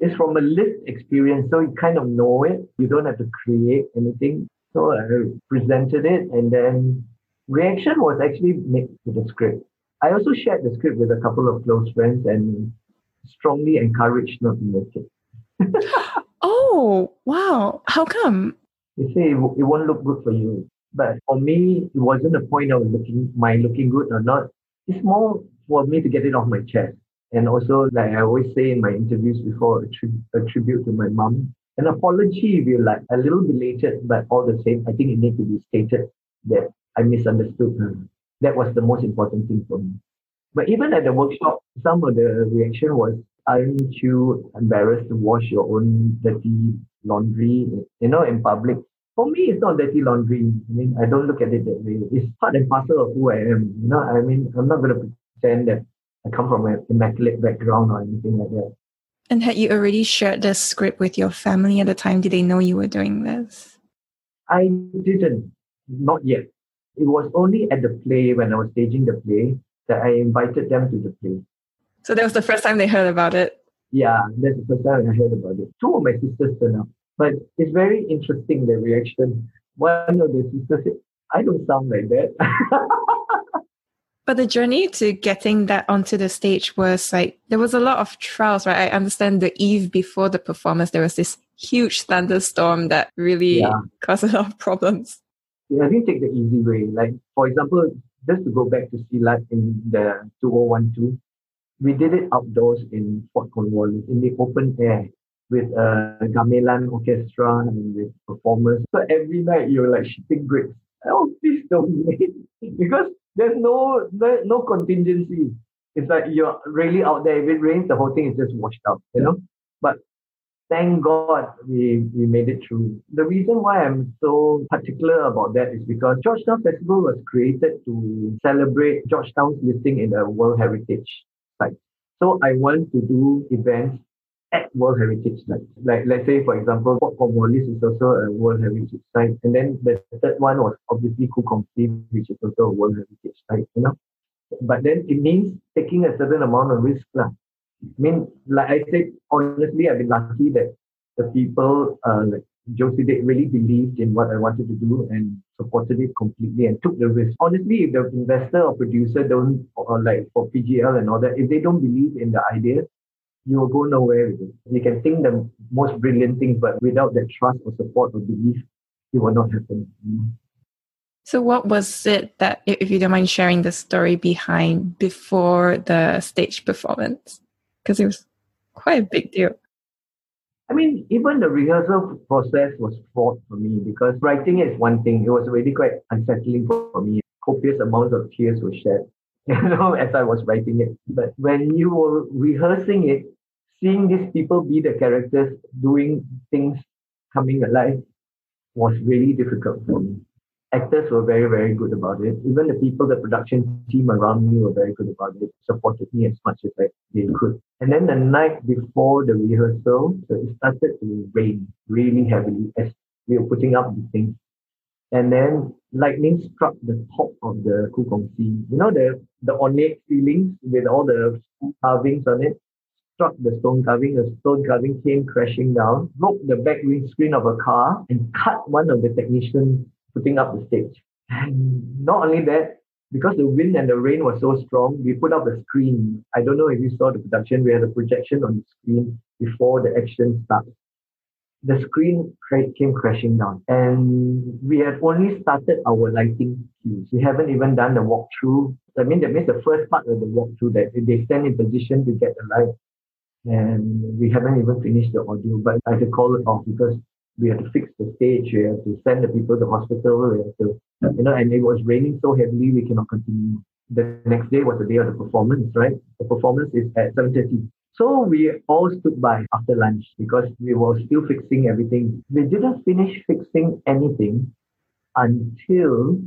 it's from a lived experience, so you kind of know it. You don't have to create anything. So I presented it, and then reaction was actually mixed to the script. I also shared the script with a couple of close friends and strongly encouraged not to make it. Oh, wow. How come? They say it, w- it won't look good for you. But for me, it wasn't a point of looking my looking good or not. It's more for me to get it off my chest. And also, like I always say in my interviews before, a, tri- a tribute to my mom. An apology, if you like, a little belated, but all the same, I think it needs to be stated that I misunderstood her. That was the most important thing for me. But even at the workshop, some of the reaction was, aren't you embarrassed to wash your own dirty laundry, you know, in public? For me, it's not dirty laundry. I mean, I don't look at it that way. It's part and parcel of who I am. You know, I mean, I'm not going to pretend that I come from an immaculate background or anything like that. And had you already shared the script with your family at the time? Did they know you were doing this? I didn't, not yet. It was only at the play when I was staging the play that I invited them to the play. So that was the first time they heard about it. Yeah, that's the first time I heard about it. Two of my sisters turned up, but it's very interesting the reaction. One of the sisters said, "I don't sound like that." But the journey to getting that onto the stage was like there was a lot of trials, right? I understand the eve before the performance, there was this huge thunderstorm that really Yeah. caused a lot of problems. Yeah, I didn't take the easy way. Like, for example, just to go back to Silat in the 2012, we did it outdoors in Fort Cornwallis in the open air with a gamelan orchestra and with performers. So every night you're like shitting bricks. Oh, please don't because there's no, no no contingency. It's like you're really out there. If it rains, the whole thing is just washed out, you know. But thank God we, we made it through. The reason why I'm so particular about that is because Georgetown Festival was created to celebrate Georgetown's listing in the World Heritage Site. So I want to do events at World Heritage Sites. Like let's say for example, Fort Cornwallis is also a World Heritage Site. And then the third one was obviously Khoo Kongsi, which is also a World Heritage Site, you know. But then it means taking a certain amount of risk. lah. I mean, like I said, honestly, I've been lucky that the people uh, like Joe Sidek really believed in what I wanted to do and supported it completely and took the risk. Honestly, if the investor or producer don't, or like for PGL and all that, if they don't believe in the idea, you will go nowhere with it. You can think the most brilliant things, but without that trust or support or belief, it will not happen. So, what was it that, if you don't mind sharing the story behind before the stage performance? Because it was quite a big deal. I mean, even the rehearsal process was fraught for me because writing is one thing. It was really quite unsettling for me. Copious amounts of tears were shed, you know, as I was writing it. But when you were rehearsing it, seeing these people be the characters doing things coming alive was really difficult for me actors were very, very good about it. Even the people, the production team around me were very good about it, supported me as much as they could. And then the night before the rehearsal, so it started to rain really heavily as we were putting up the things. And then lightning struck the top of the Khoo Kongsi. You know, the, the ornate ceilings with all the carvings on it struck the stone carving. The stone carving came crashing down, broke the back windscreen of a car, and cut one of the technicians putting up the stage. And not only that, because the wind and the rain was so strong, we put up a screen. I don't know if you saw the production. We had a projection on the screen before the action starts. The screen came crashing down, and we had only started our lighting cues. We haven't even done the walkthrough. I mean, that means the first part of the walkthrough that they stand in position to get the light, and we haven't even finished the audio. But I had to call it off because we had to fix the stage, we had to send the people to hospital, we had to, you know, and it was raining so heavily we cannot continue. The next day was the day of the performance, right? The performance is at 7.30. So we all stood by after lunch because we were still fixing everything. We didn't finish fixing anything until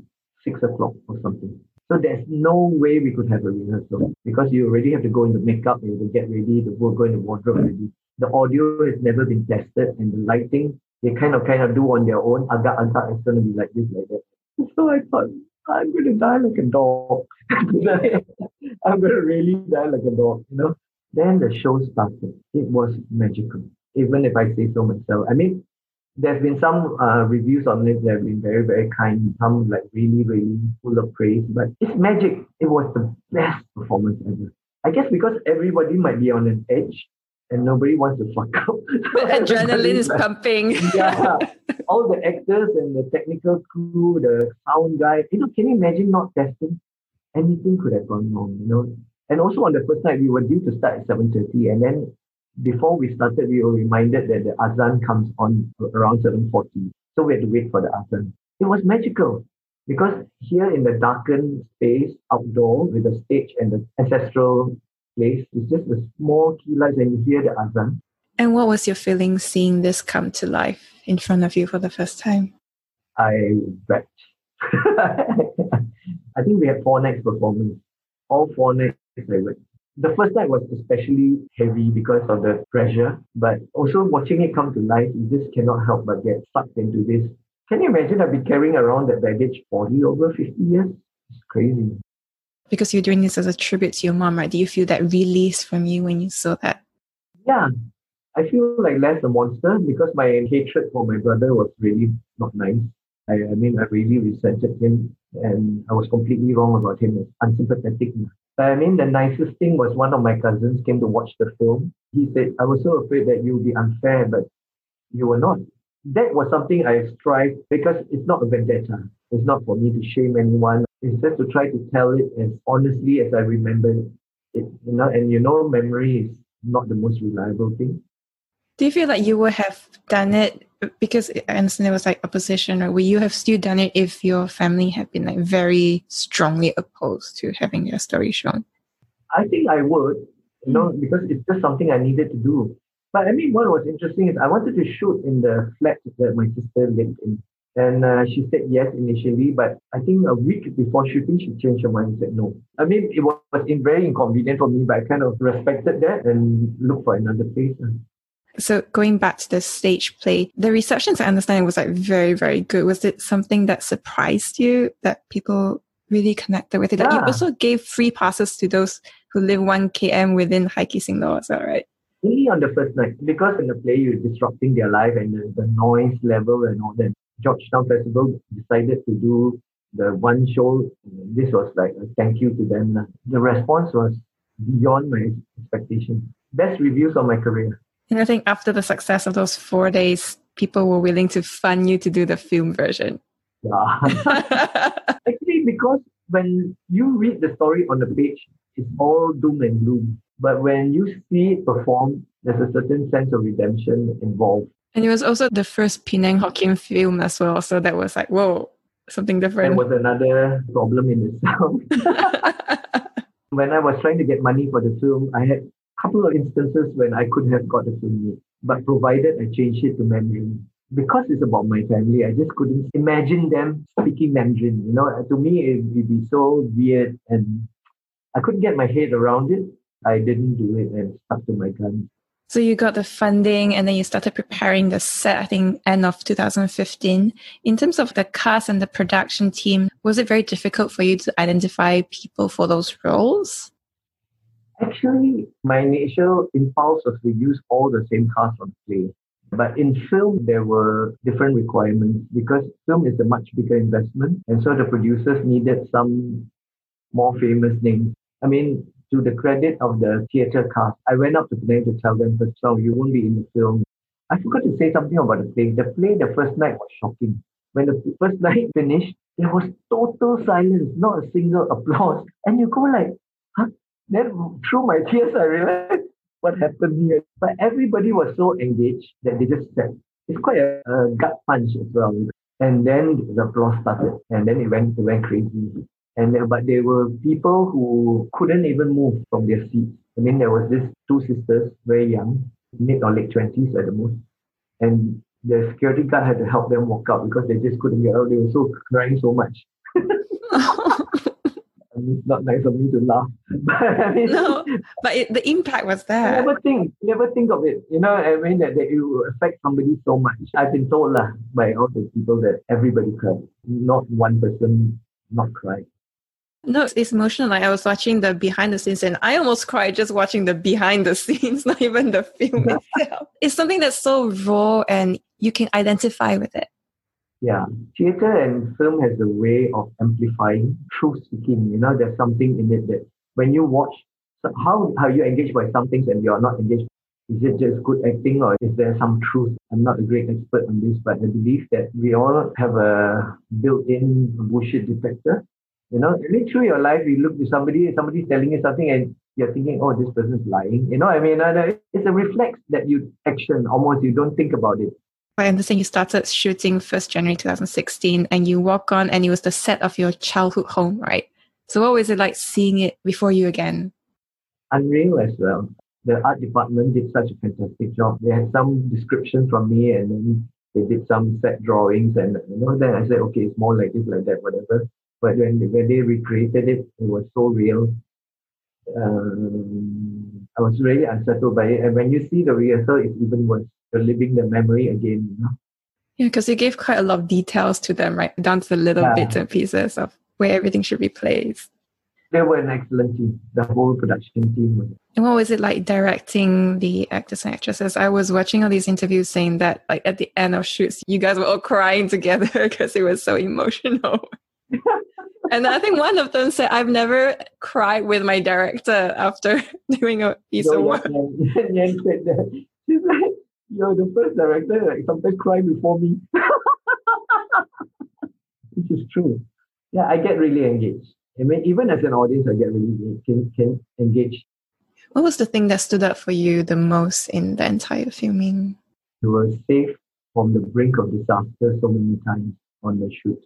six o'clock or something. So there's no way we could have a rehearsal because you already have to go into makeup, you have to get ready, to go, go into wardrobe ready. The audio has never been tested and the lighting they kind of kind of do on their own. Agak agak it's going to be like this, like that. So I thought, I'm going to die like a dog. I'm going to really die like a dog, you know. Then the show started. It was magical, even if I say so myself. I mean, there's been some uh, reviews on it that have been very, very kind, some like really, really full of praise, but it's magic. It was the best performance ever. I guess because everybody might be on an edge, and nobody wants to fuck up. Adrenaline is pumping. yeah. All the actors and the technical crew, the sound guy, you know, can you imagine not testing? Anything could have gone wrong, you know. And also on the first night, we were due to start at 7.30 and then before we started, we were reminded that the azan comes on around 7.40. So we had to wait for the azan. It was magical because here in the darkened space outdoor with the stage and the ancestral place. It's just a small key lights and you hear the azan. And what was your feeling seeing this come to life in front of you for the first time? I wept. I think we had four nights performance. All four nights Wept. The first night was especially heavy because of the pressure, but also watching it come to life, you just cannot help but get sucked into this. Can you imagine I've been carrying around that baggage 40 over 50 years? It's crazy because you're doing this as a tribute to your mom, right? Do you feel that release from you when you saw that? Yeah, I feel like less a monster because my hatred for my brother was really not nice. I, I mean, I really resented him and I was completely wrong about him. Unsympathetic. I mean, the nicest thing was one of my cousins came to watch the film. He said, I was so afraid that you would be unfair, but you were not. That was something I strive because it's not a vendetta. It's not for me to shame anyone. It's just to try to tell it as honestly as I remember it. You know, and you know, memory is not the most reliable thing. Do you feel like you would have done it because I understand there was like opposition, or would you have still done it if your family had been like very strongly opposed to having your story shown? I think I would, you know, mm. because it's just something I needed to do. But I mean, what was interesting is I wanted to shoot in the flat that my sister lived in. And uh, she said yes initially, but I think a week before shooting, she changed her mind and said no. I mean, it was very inconvenient for me, but I kind of respected that and looked for another place. So going back to the stage play, the receptions I understand was like very, very good. Was it something that surprised you that people really connected with it? Yeah. Like you also gave free passes to those who live one km within Kyi Sing Law, is that right? Only on the first night, because in the play you're disrupting their life and the, the noise level and all that. Georgetown Festival decided to do the one show. This was like a thank you to them. The response was beyond my expectation. best reviews of my career. And I think after the success of those four days, people were willing to fund you to do the film version. Yeah. Actually, because when you read the story on the page, it's all doom and gloom. But when you see it performed, there's a certain sense of redemption involved. And it was also the first Penang Hokkien film as well. So that was like, whoa, something different. There was another problem in itself. when I was trying to get money for the film, I had couple of instances when I could have got film made, but provided I changed it to Mandarin. Because it's about my family, I just couldn't imagine them speaking Mandarin. You know, to me, it would be so weird and I couldn't get my head around it. I didn't do it and stuck to my guns. So you got the funding and then you started preparing the set, I think end of 2015. In terms of the cast and the production team, was it very difficult for you to identify people for those roles? Actually, my initial impulse was to use all the same cast on play. But in film, there were different requirements because film is a much bigger investment. And so the producers needed some more famous names. I mean, to the credit of the theatre cast, I went up to them to tell them, first so you won't be in the film. I forgot to say something about the play. The play the first night was shocking. When the first night finished, there was total silence, not a single applause. And you go like? Then through my tears, I realized what happened here. But everybody was so engaged that they just said, it's quite a, a gut punch as well. And then the applause started, and then it went, it went crazy. And there, but there were people who couldn't even move from their seats. I mean, there was this two sisters, very young, mid or late twenties at the most, and the security guard had to help them walk out because they just couldn't get out. They were so crying so much. I not nice of me to laugh, but I mean, no, but it, the impact was there. Never think, never think of it. You know, I mean that, that it will affect somebody so much. I've been told lah, by all the people that everybody cried, not one person not cried. No, it's emotional. Like I was watching the behind the scenes and I almost cried just watching the behind the scenes, not even the film itself. It's something that's so raw and you can identify with it. Yeah. Theatre and film has a way of amplifying truth speaking. You know, there's something in it that when you watch, how how you engaged by some things and you're not engaged. Is it just good acting or is there some truth? I'm not a great expert on this, but I believe that we all have a built-in bullshit detector you know, really through your life, you look to somebody, somebody's telling you something, and you're thinking, oh, this person's lying. You know, I mean, it's a reflex that you action almost, you don't think about it. I understand you started shooting 1st January 2016 and you walk on and it was the set of your childhood home, right? So what was it like seeing it before you again? Unreal as well. The art department did such a fantastic job. They had some descriptions from me and then they did some set drawings and you know, then I said, okay, it's more like this, like that, whatever. But when, when they recreated it, it was so real. Um, I was really unsettled by it. And when you see the rehearsal, it's even worse. You're living the memory again, you know? Yeah, because you gave quite a lot of details to them, right? Down to the little yeah. bits and pieces of where everything should be placed. They were an excellent team, the whole production team. And what was it like directing the actors and actresses? I was watching all these interviews saying that, like, at the end of shoots, you guys were all crying together because it was so emotional. and I think one of them said, I've never cried with my director after doing a piece of work. Yan said that. She's like, you're the first director like sometimes cry before me. Which is true. Yeah, I get really engaged. I mean, even as an audience, I get really can, can engage. What was the thing that stood out for you the most in the entire filming? You were safe from the brink of disaster so many times on the shoot.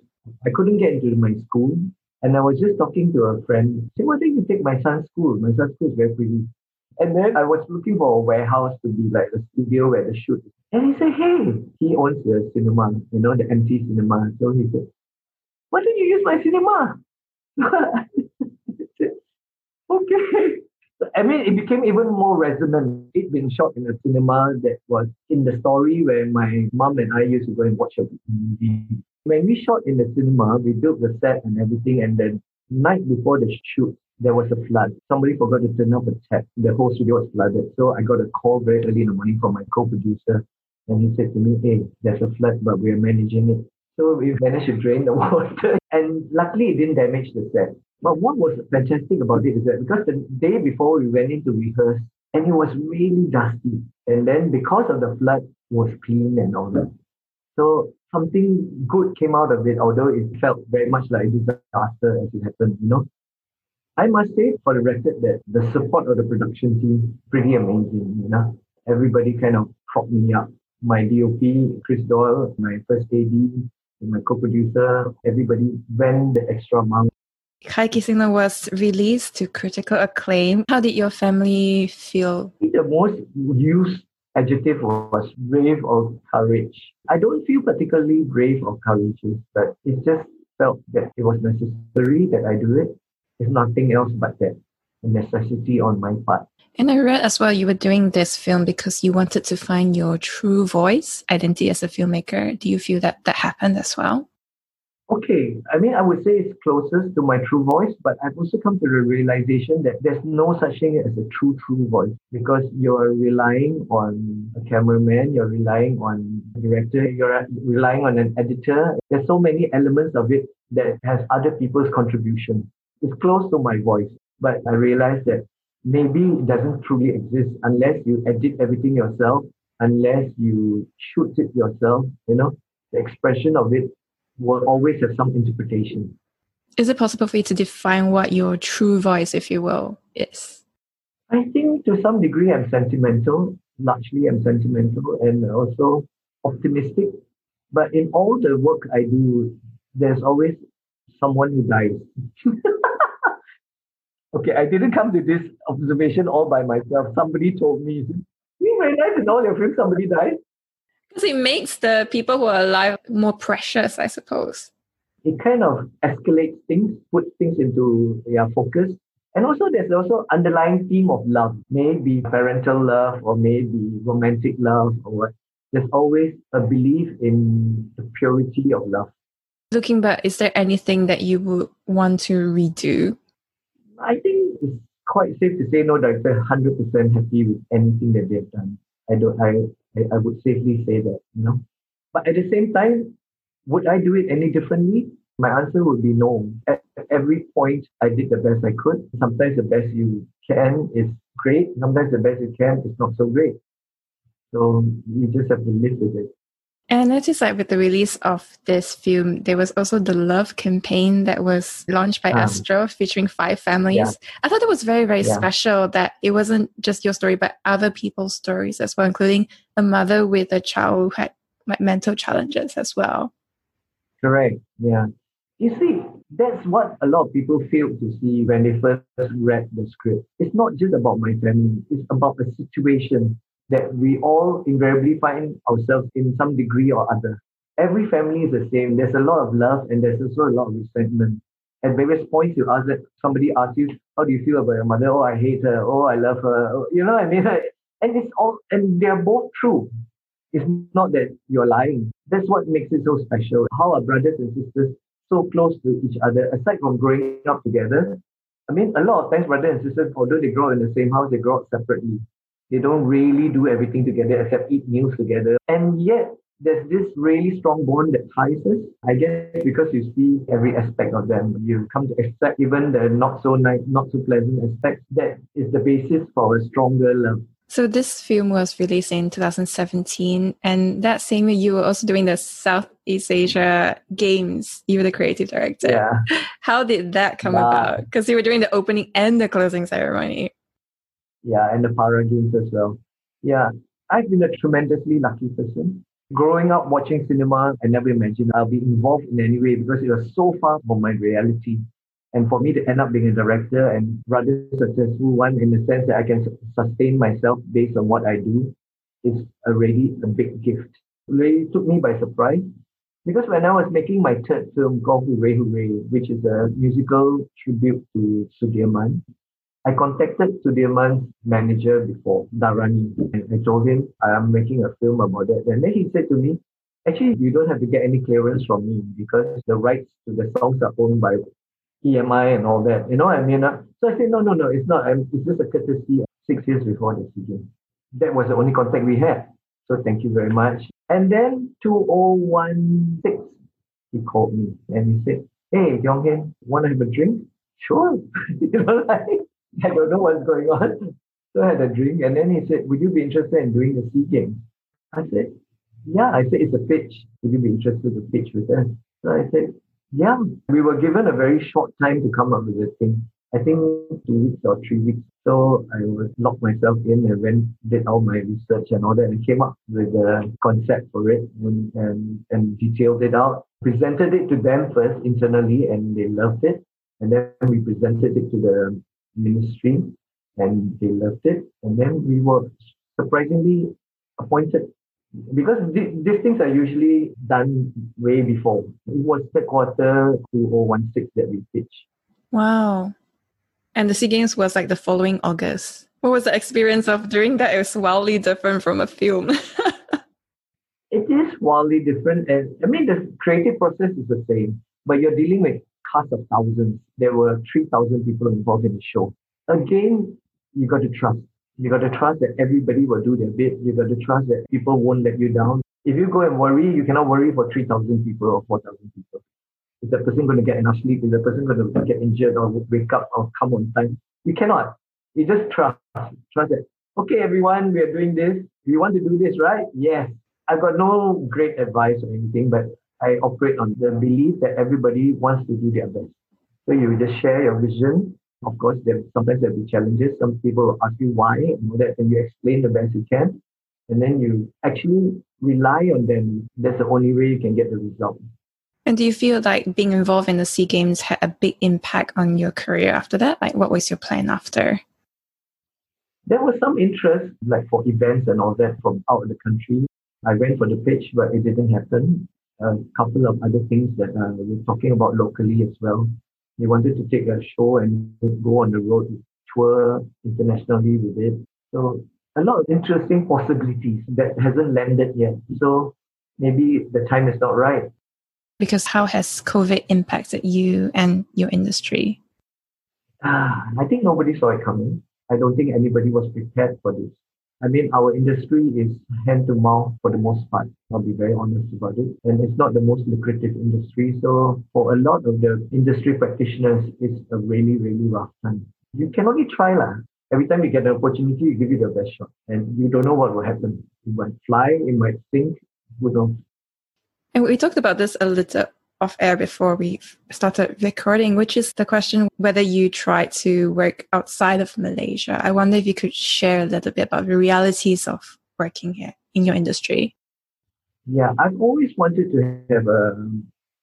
I couldn't get into my school. And I was just talking to a friend. Say, why don't you take my son's school? My son's school is very pretty. And then I was looking for a warehouse to be like the studio where the shoot. And he said, hey, he owns the cinema, you know, the empty cinema. So he said, why don't you use my cinema? okay. I mean, it became even more resonant. It'd been shot in a cinema that was in the story where my mom and I used to go and watch a movie when we shot in the cinema, we built the set and everything, and then night before the shoot, there was a flood. Somebody forgot to turn off a tap. The whole studio was flooded. So I got a call very early in the morning from my co-producer, and he said to me, "Hey, there's a flood, but we are managing it." So we managed to drain the water, and luckily it didn't damage the set. But what was fantastic about it is that because the day before we went in to rehearse, and it was really dusty. And then because of the flood, it was clean and all that. So something good came out of it, although it felt very much like a disaster as it happened, you know. I must say for the record that the support of the production team pretty amazing, you know. Everybody kind of propped me up. My DOP, Chris Doyle, my first AD, my co-producer, everybody went the extra mile. Kai Kisingla was released to critical acclaim. How did your family feel? The most used adjective was brave or courage. I don't feel particularly brave or courageous, but it just felt that it was necessary that I do it. It's nothing else but that a necessity on my part. And I read as well you were doing this film because you wanted to find your true voice, identity as a filmmaker. Do you feel that that happened as well? Okay, I mean, I would say it's closest to my true voice, but I've also come to the realization that there's no such thing as a true, true voice because you're relying on a cameraman, you're relying on a director, you're relying on an editor. There's so many elements of it that has other people's contribution. It's close to my voice, but I realized that maybe it doesn't truly exist unless you edit everything yourself, unless you shoot it yourself, you know, the expression of it will always have some interpretation. Is it possible for you to define what your true voice, if you will, is? I think to some degree I'm sentimental. Largely I'm sentimental and also optimistic. But in all the work I do, there's always someone who dies. okay, I didn't come to this observation all by myself. Somebody told me, you realize in all your films somebody dies? Because it makes the people who are alive more precious, I suppose. It kind of escalates things, puts things into yeah, focus. And also there's also underlying theme of love, maybe parental love or maybe romantic love or what. There's always a belief in the purity of love. Looking back, is there anything that you would want to redo? I think it's quite safe to say no director 100% happy with anything that they've done. I don't, I, I, I would safely say that, you know. But at the same time, would I do it any differently? My answer would be no. At every point, I did the best I could. Sometimes the best you can is great. Sometimes the best you can is not so great. So you just have to live with it. And I noticed that with the release of this film, there was also the Love campaign that was launched by um, Astro featuring five families. Yeah. I thought it was very, very yeah. special that it wasn't just your story, but other people's stories as well, including a mother with a child who had like, mental challenges as well. Correct. Yeah. You see, that's what a lot of people fail to see when they first read the script. It's not just about my family, it's about a situation that we all invariably find ourselves in some degree or other. Every family is the same. There's a lot of love and there's also a lot of resentment. At various points, you ask that somebody asks you, "How do you feel about your mother?" "Oh, I hate her." "Oh, I love her." You know what I mean? And it's all, and they're both true. It's not that you're lying. That's what makes it so special. How are brothers and sisters so close to each other? Aside from growing up together, I mean, a lot of times brothers and sisters, although they grow in the same house, they grow up separately. They don't really do everything together except eat meals together. And yet, there's this really strong bond that ties us. I guess because you see every aspect of them, you come to accept even the not so nice, not so pleasant aspects. That is the basis for a stronger love. So this film was released in 2017, and that same year you were also doing the Southeast Asia Games. You were the creative director. Yeah. How did that come about? Because you were doing the opening and the closing ceremony. Yeah, and the Para Games as well. Yeah, I've been a tremendously lucky person. Growing up watching cinema, I never imagined I'll be involved in any way because it was so far from my reality. And for me to end up being a director and rather successful one in the sense that I can sustain myself based on what I do is already a big gift. It really took me by surprise because when I was making my third film called Hoore Hoore, which is a musical tribute to Sudirman, I contacted Sudirman's manager before, Dharani, and I told him I'm making a film about that. And then he said to me, actually, you don't have to get any clearance from me because the rights to the songs are owned by EMI and all that. You know what I mean? So I said, no, no, no, it's not. I'm, it's just a courtesy six years before the season. That was the only contact we had. So thank you very much. And then 2016, he called me and he said, hey, Teong Hin, want to have a drink? Sure. you know, like, I don't know what's going on. So I had a drink and then he said, Would you be interested in doing the SEA Games? I said, Yeah. I said, It's a pitch. Would you be interested to pitch with us? So I said, Yeah. We were given a very short time to come up with the thing. I think two weeks or three weeks. So I was locked myself in and went, did all my research and all that and came up with a concept for it and, and, and detailed it out. Presented it to them first internally and they loved it. And then we presented it to the ministry and they loved it. And then we were surprisingly appointed because th- these things are usually done way before. It was the quarter 2016 that we pitched. Wow. And the SEA Games was like the following August. What was the experience of doing that? It was wildly different from a film. it is wildly different. And I mean, the creative process is the same, but you're dealing with cast of thousands. There were 3,000 people involved in the show. Again, you got to trust. You got to trust that everybody will do their bit. You got to trust that people won't let you down. If you go and worry, you cannot worry for 3,000 people or 4,000 people. Is that person going to get enough sleep? Is that person going to get injured or wake up or come on time? You cannot. You just trust. Trust that, okay, everyone, we are doing this. We want to do this, right? Yes. I've got no great advice or anything, but I operate on the belief that everybody wants to do their best. So you just share your vision. Of course, there sometimes there'll be challenges. Some people will ask you why and all that, and you explain the best you can. And then you actually rely on them. That's the only way you can get the result. And do you feel like being involved in the SEA Games had a big impact on your career after that? Like, what was your plan after? There was some interest, like for events and all that from out of the country. I went for the pitch, but it didn't happen. A couple of other things that uh, we're talking about locally as well. We wanted to take a show and go on the road, tour internationally with it. So a lot of interesting possibilities that hasn't landed yet. So maybe the time is not right because how has COVID impacted you and your industry? Ah, I think nobody saw it coming. I don't think anybody was prepared for this. I mean, our industry is hand to mouth for the most part. I'll be very honest about it. And it's not the most lucrative industry. So for a lot of the industry practitioners, it's a really, really rough time. You can only try lah. Every time you get an opportunity, you give it your best shot. And you don't know what will happen. It might fly, it might sink, who knows? And we talked about this a little off air before we started recording, which is the question whether you try to work outside of Malaysia. I wonder if you could share a little bit about the realities of working here in your industry. Yeah, I've always wanted to have a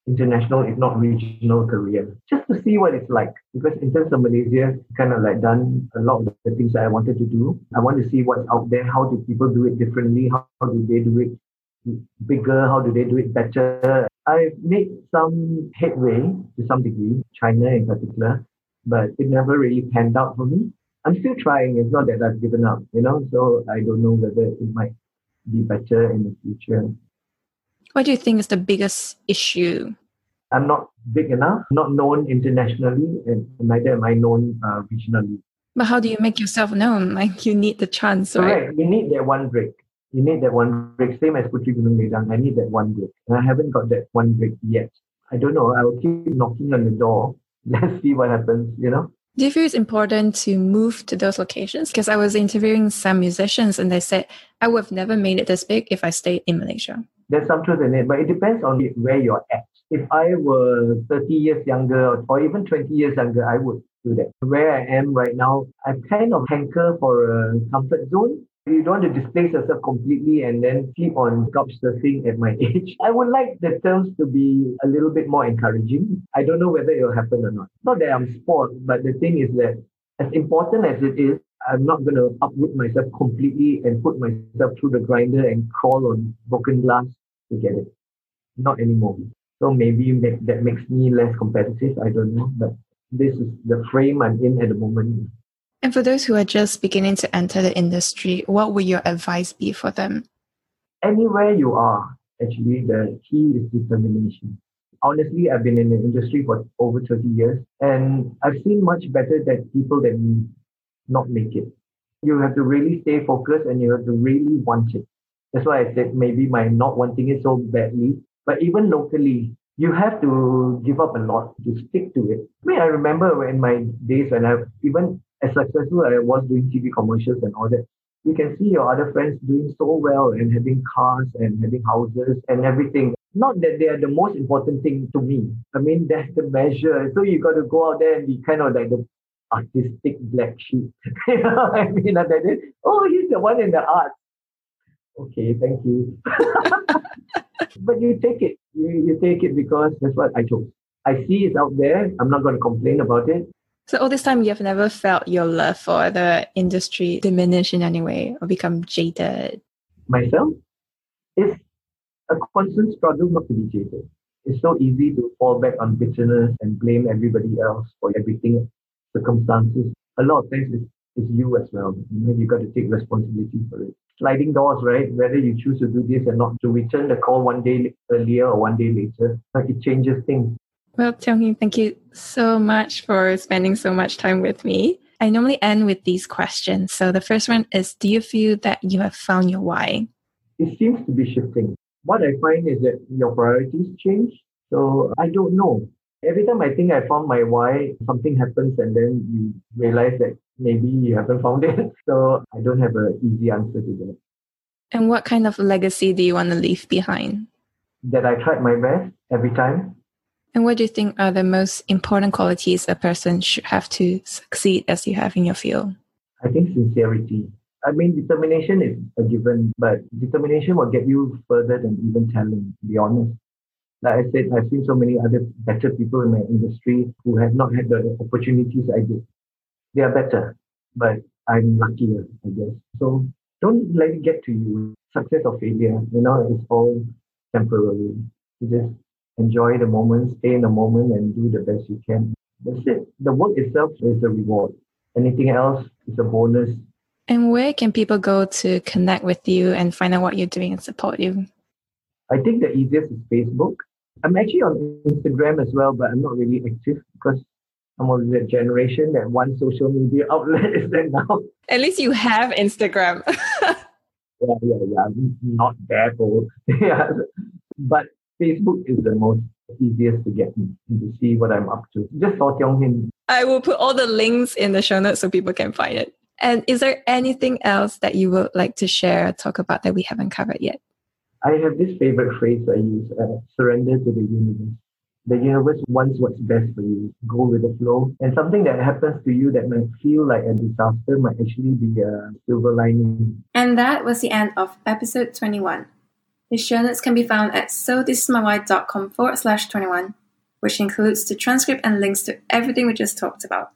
international, if not regional career, just to see what it's like. Because in terms of Malaysia, kind of like done a lot of the things that I wanted to do. I want to see what's out there. How do people do it differently? How, how do they do it bigger? How do they do it better? I've made some headway to some degree, China in particular, but it never really panned out for me. I'm still trying. It's not that I've given up, you know, so I don't know whether it might be better in the future. What do you think is the biggest issue? I'm not big enough, not known internationally, and neither am I known uh, regionally. But how do you make yourself known? Like you need the chance, right? Correct. You need that one break you need that one break. Same as Puteri Gunung Ledang. I need that one break. And I haven't got that one break yet. I don't know. I will keep knocking on the door. Let's see what happens, you know? Do you feel it's important to move to those locations? Because I was interviewing some musicians and they said, I would have never made it this big if I stayed in Malaysia. There's some truth in it, but it depends on where you're at. If I were 30 years younger or even 20 years younger, I would do that. Where I am right now, I kind of hanker for a comfort zone you don't want to displace yourself completely and then keep on couch surfing at my age. I would like the terms to be a little bit more encouraging. I don't know whether it will happen or not. Not that I'm spoiled, but the thing is that as important as it is, I'm not going to uproot myself completely and put myself through the grinder and crawl on broken glass to get it. Not anymore. So maybe that makes me less competitive. I don't know, but this is the frame I'm in at the moment. And for those who are just beginning to enter the industry, what would your advice be for them? Anywhere you are, actually, the key is determination. Honestly, I've been in the industry for over 30 years, and I've seen much better that people that me not make it. You have to really stay focused and you have to really want it. That's why I said maybe my not wanting it so badly. But even locally, you have to give up a lot to stick to it. I mean, I remember in my days when I even as successful as I was doing TV commercials and all that, you can see your other friends doing so well and having cars and having houses and everything. Not that they are the most important thing to me. I mean, that's the measure. So you got to go out there and be kind of like the artistic black sheep. you know I mean? Like that, oh, he's the one in the art. Okay, thank you. but you take it. You, you take it because that's what I chose. I see it's out there. I'm not going to complain about it. So all this time, you have never felt your love for the industry diminish in any way or become jaded? Myself, it's a constant struggle not to be jaded. It's so easy to fall back on bitterness and blame everybody else for everything, circumstances. A lot of times it's, it's you as well. You know, you got to take responsibility for it. Sliding doors, right? Whether you choose to do this and not to return the call one day earlier or one day later, like it changes things. Well, Teong thank you so much for spending so much time with me. I normally end with these questions. So the first one is Do you feel that you have found your why? It seems to be shifting. What I find is that your priorities change. So I don't know. Every time I think I found my why, something happens and then you realize that maybe you haven't found it. So I don't have an easy answer to that. And what kind of legacy do you want to leave behind? That I tried my best every time and what do you think are the most important qualities a person should have to succeed as you have in your field? I think sincerity. I mean, determination is a given, but determination will get you further than even talent, to be honest. Like I said, I've seen so many other better people in my industry who have not had the opportunities I did. They are better, but I'm luckier, I guess. So don't let it get to you. Success or failure, you know, it's all temporary. You just enjoy the moment, stay in the moment, and do the best you can. That's it. The work itself is a reward. Anything else is a bonus. And where can people go to connect with you and find out what you're doing and support you? I think the easiest is Facebook. I'm actually on Instagram as well, but I'm not really active because I'm of the generation that one social media outlet is there now. At least you have Instagram. yeah, yeah, yeah. Not that old. yeah. But Facebook is the most easiest to get me and to see what I'm up to. Just Saw Teong Hin. I will put all the links in the show notes so people can find it. And is there anything else that you would like to share or talk about that we haven't covered yet? I have this favorite phrase I use uh, surrender to the universe. The universe wants what's best for you. Go with the flow. And something that happens to you that might feel like a disaster might actually be a silver lining. And that was the end of episode 21. The show notes can be found at sothisismywhy.com forward slash 21, which includes the transcript and links to everything we just talked about.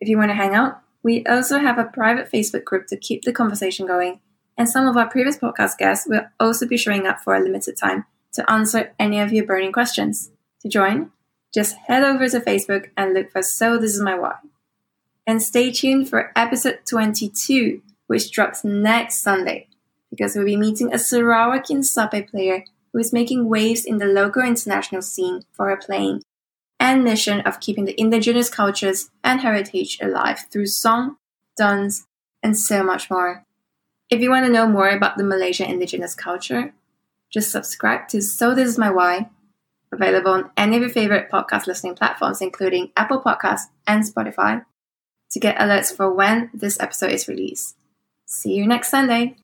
If you want to hang out, we also have a private Facebook group to keep the conversation going, and some of our previous podcast guests will also be showing up for a limited time to answer any of your burning questions. To join, just head over to Facebook and look for So This Is My Why. And stay tuned for episode 22, which drops next Sunday because we'll be meeting a Sarawakian sape player who is making waves in the local international scene for her playing and mission of keeping the indigenous cultures and heritage alive through song, dance, and so much more. If you want to know more about the Malaysian indigenous culture, just subscribe to So This Is My Why, available on any of your favorite podcast listening platforms, including Apple Podcasts and Spotify, to get alerts for when this episode is released. See you next Sunday.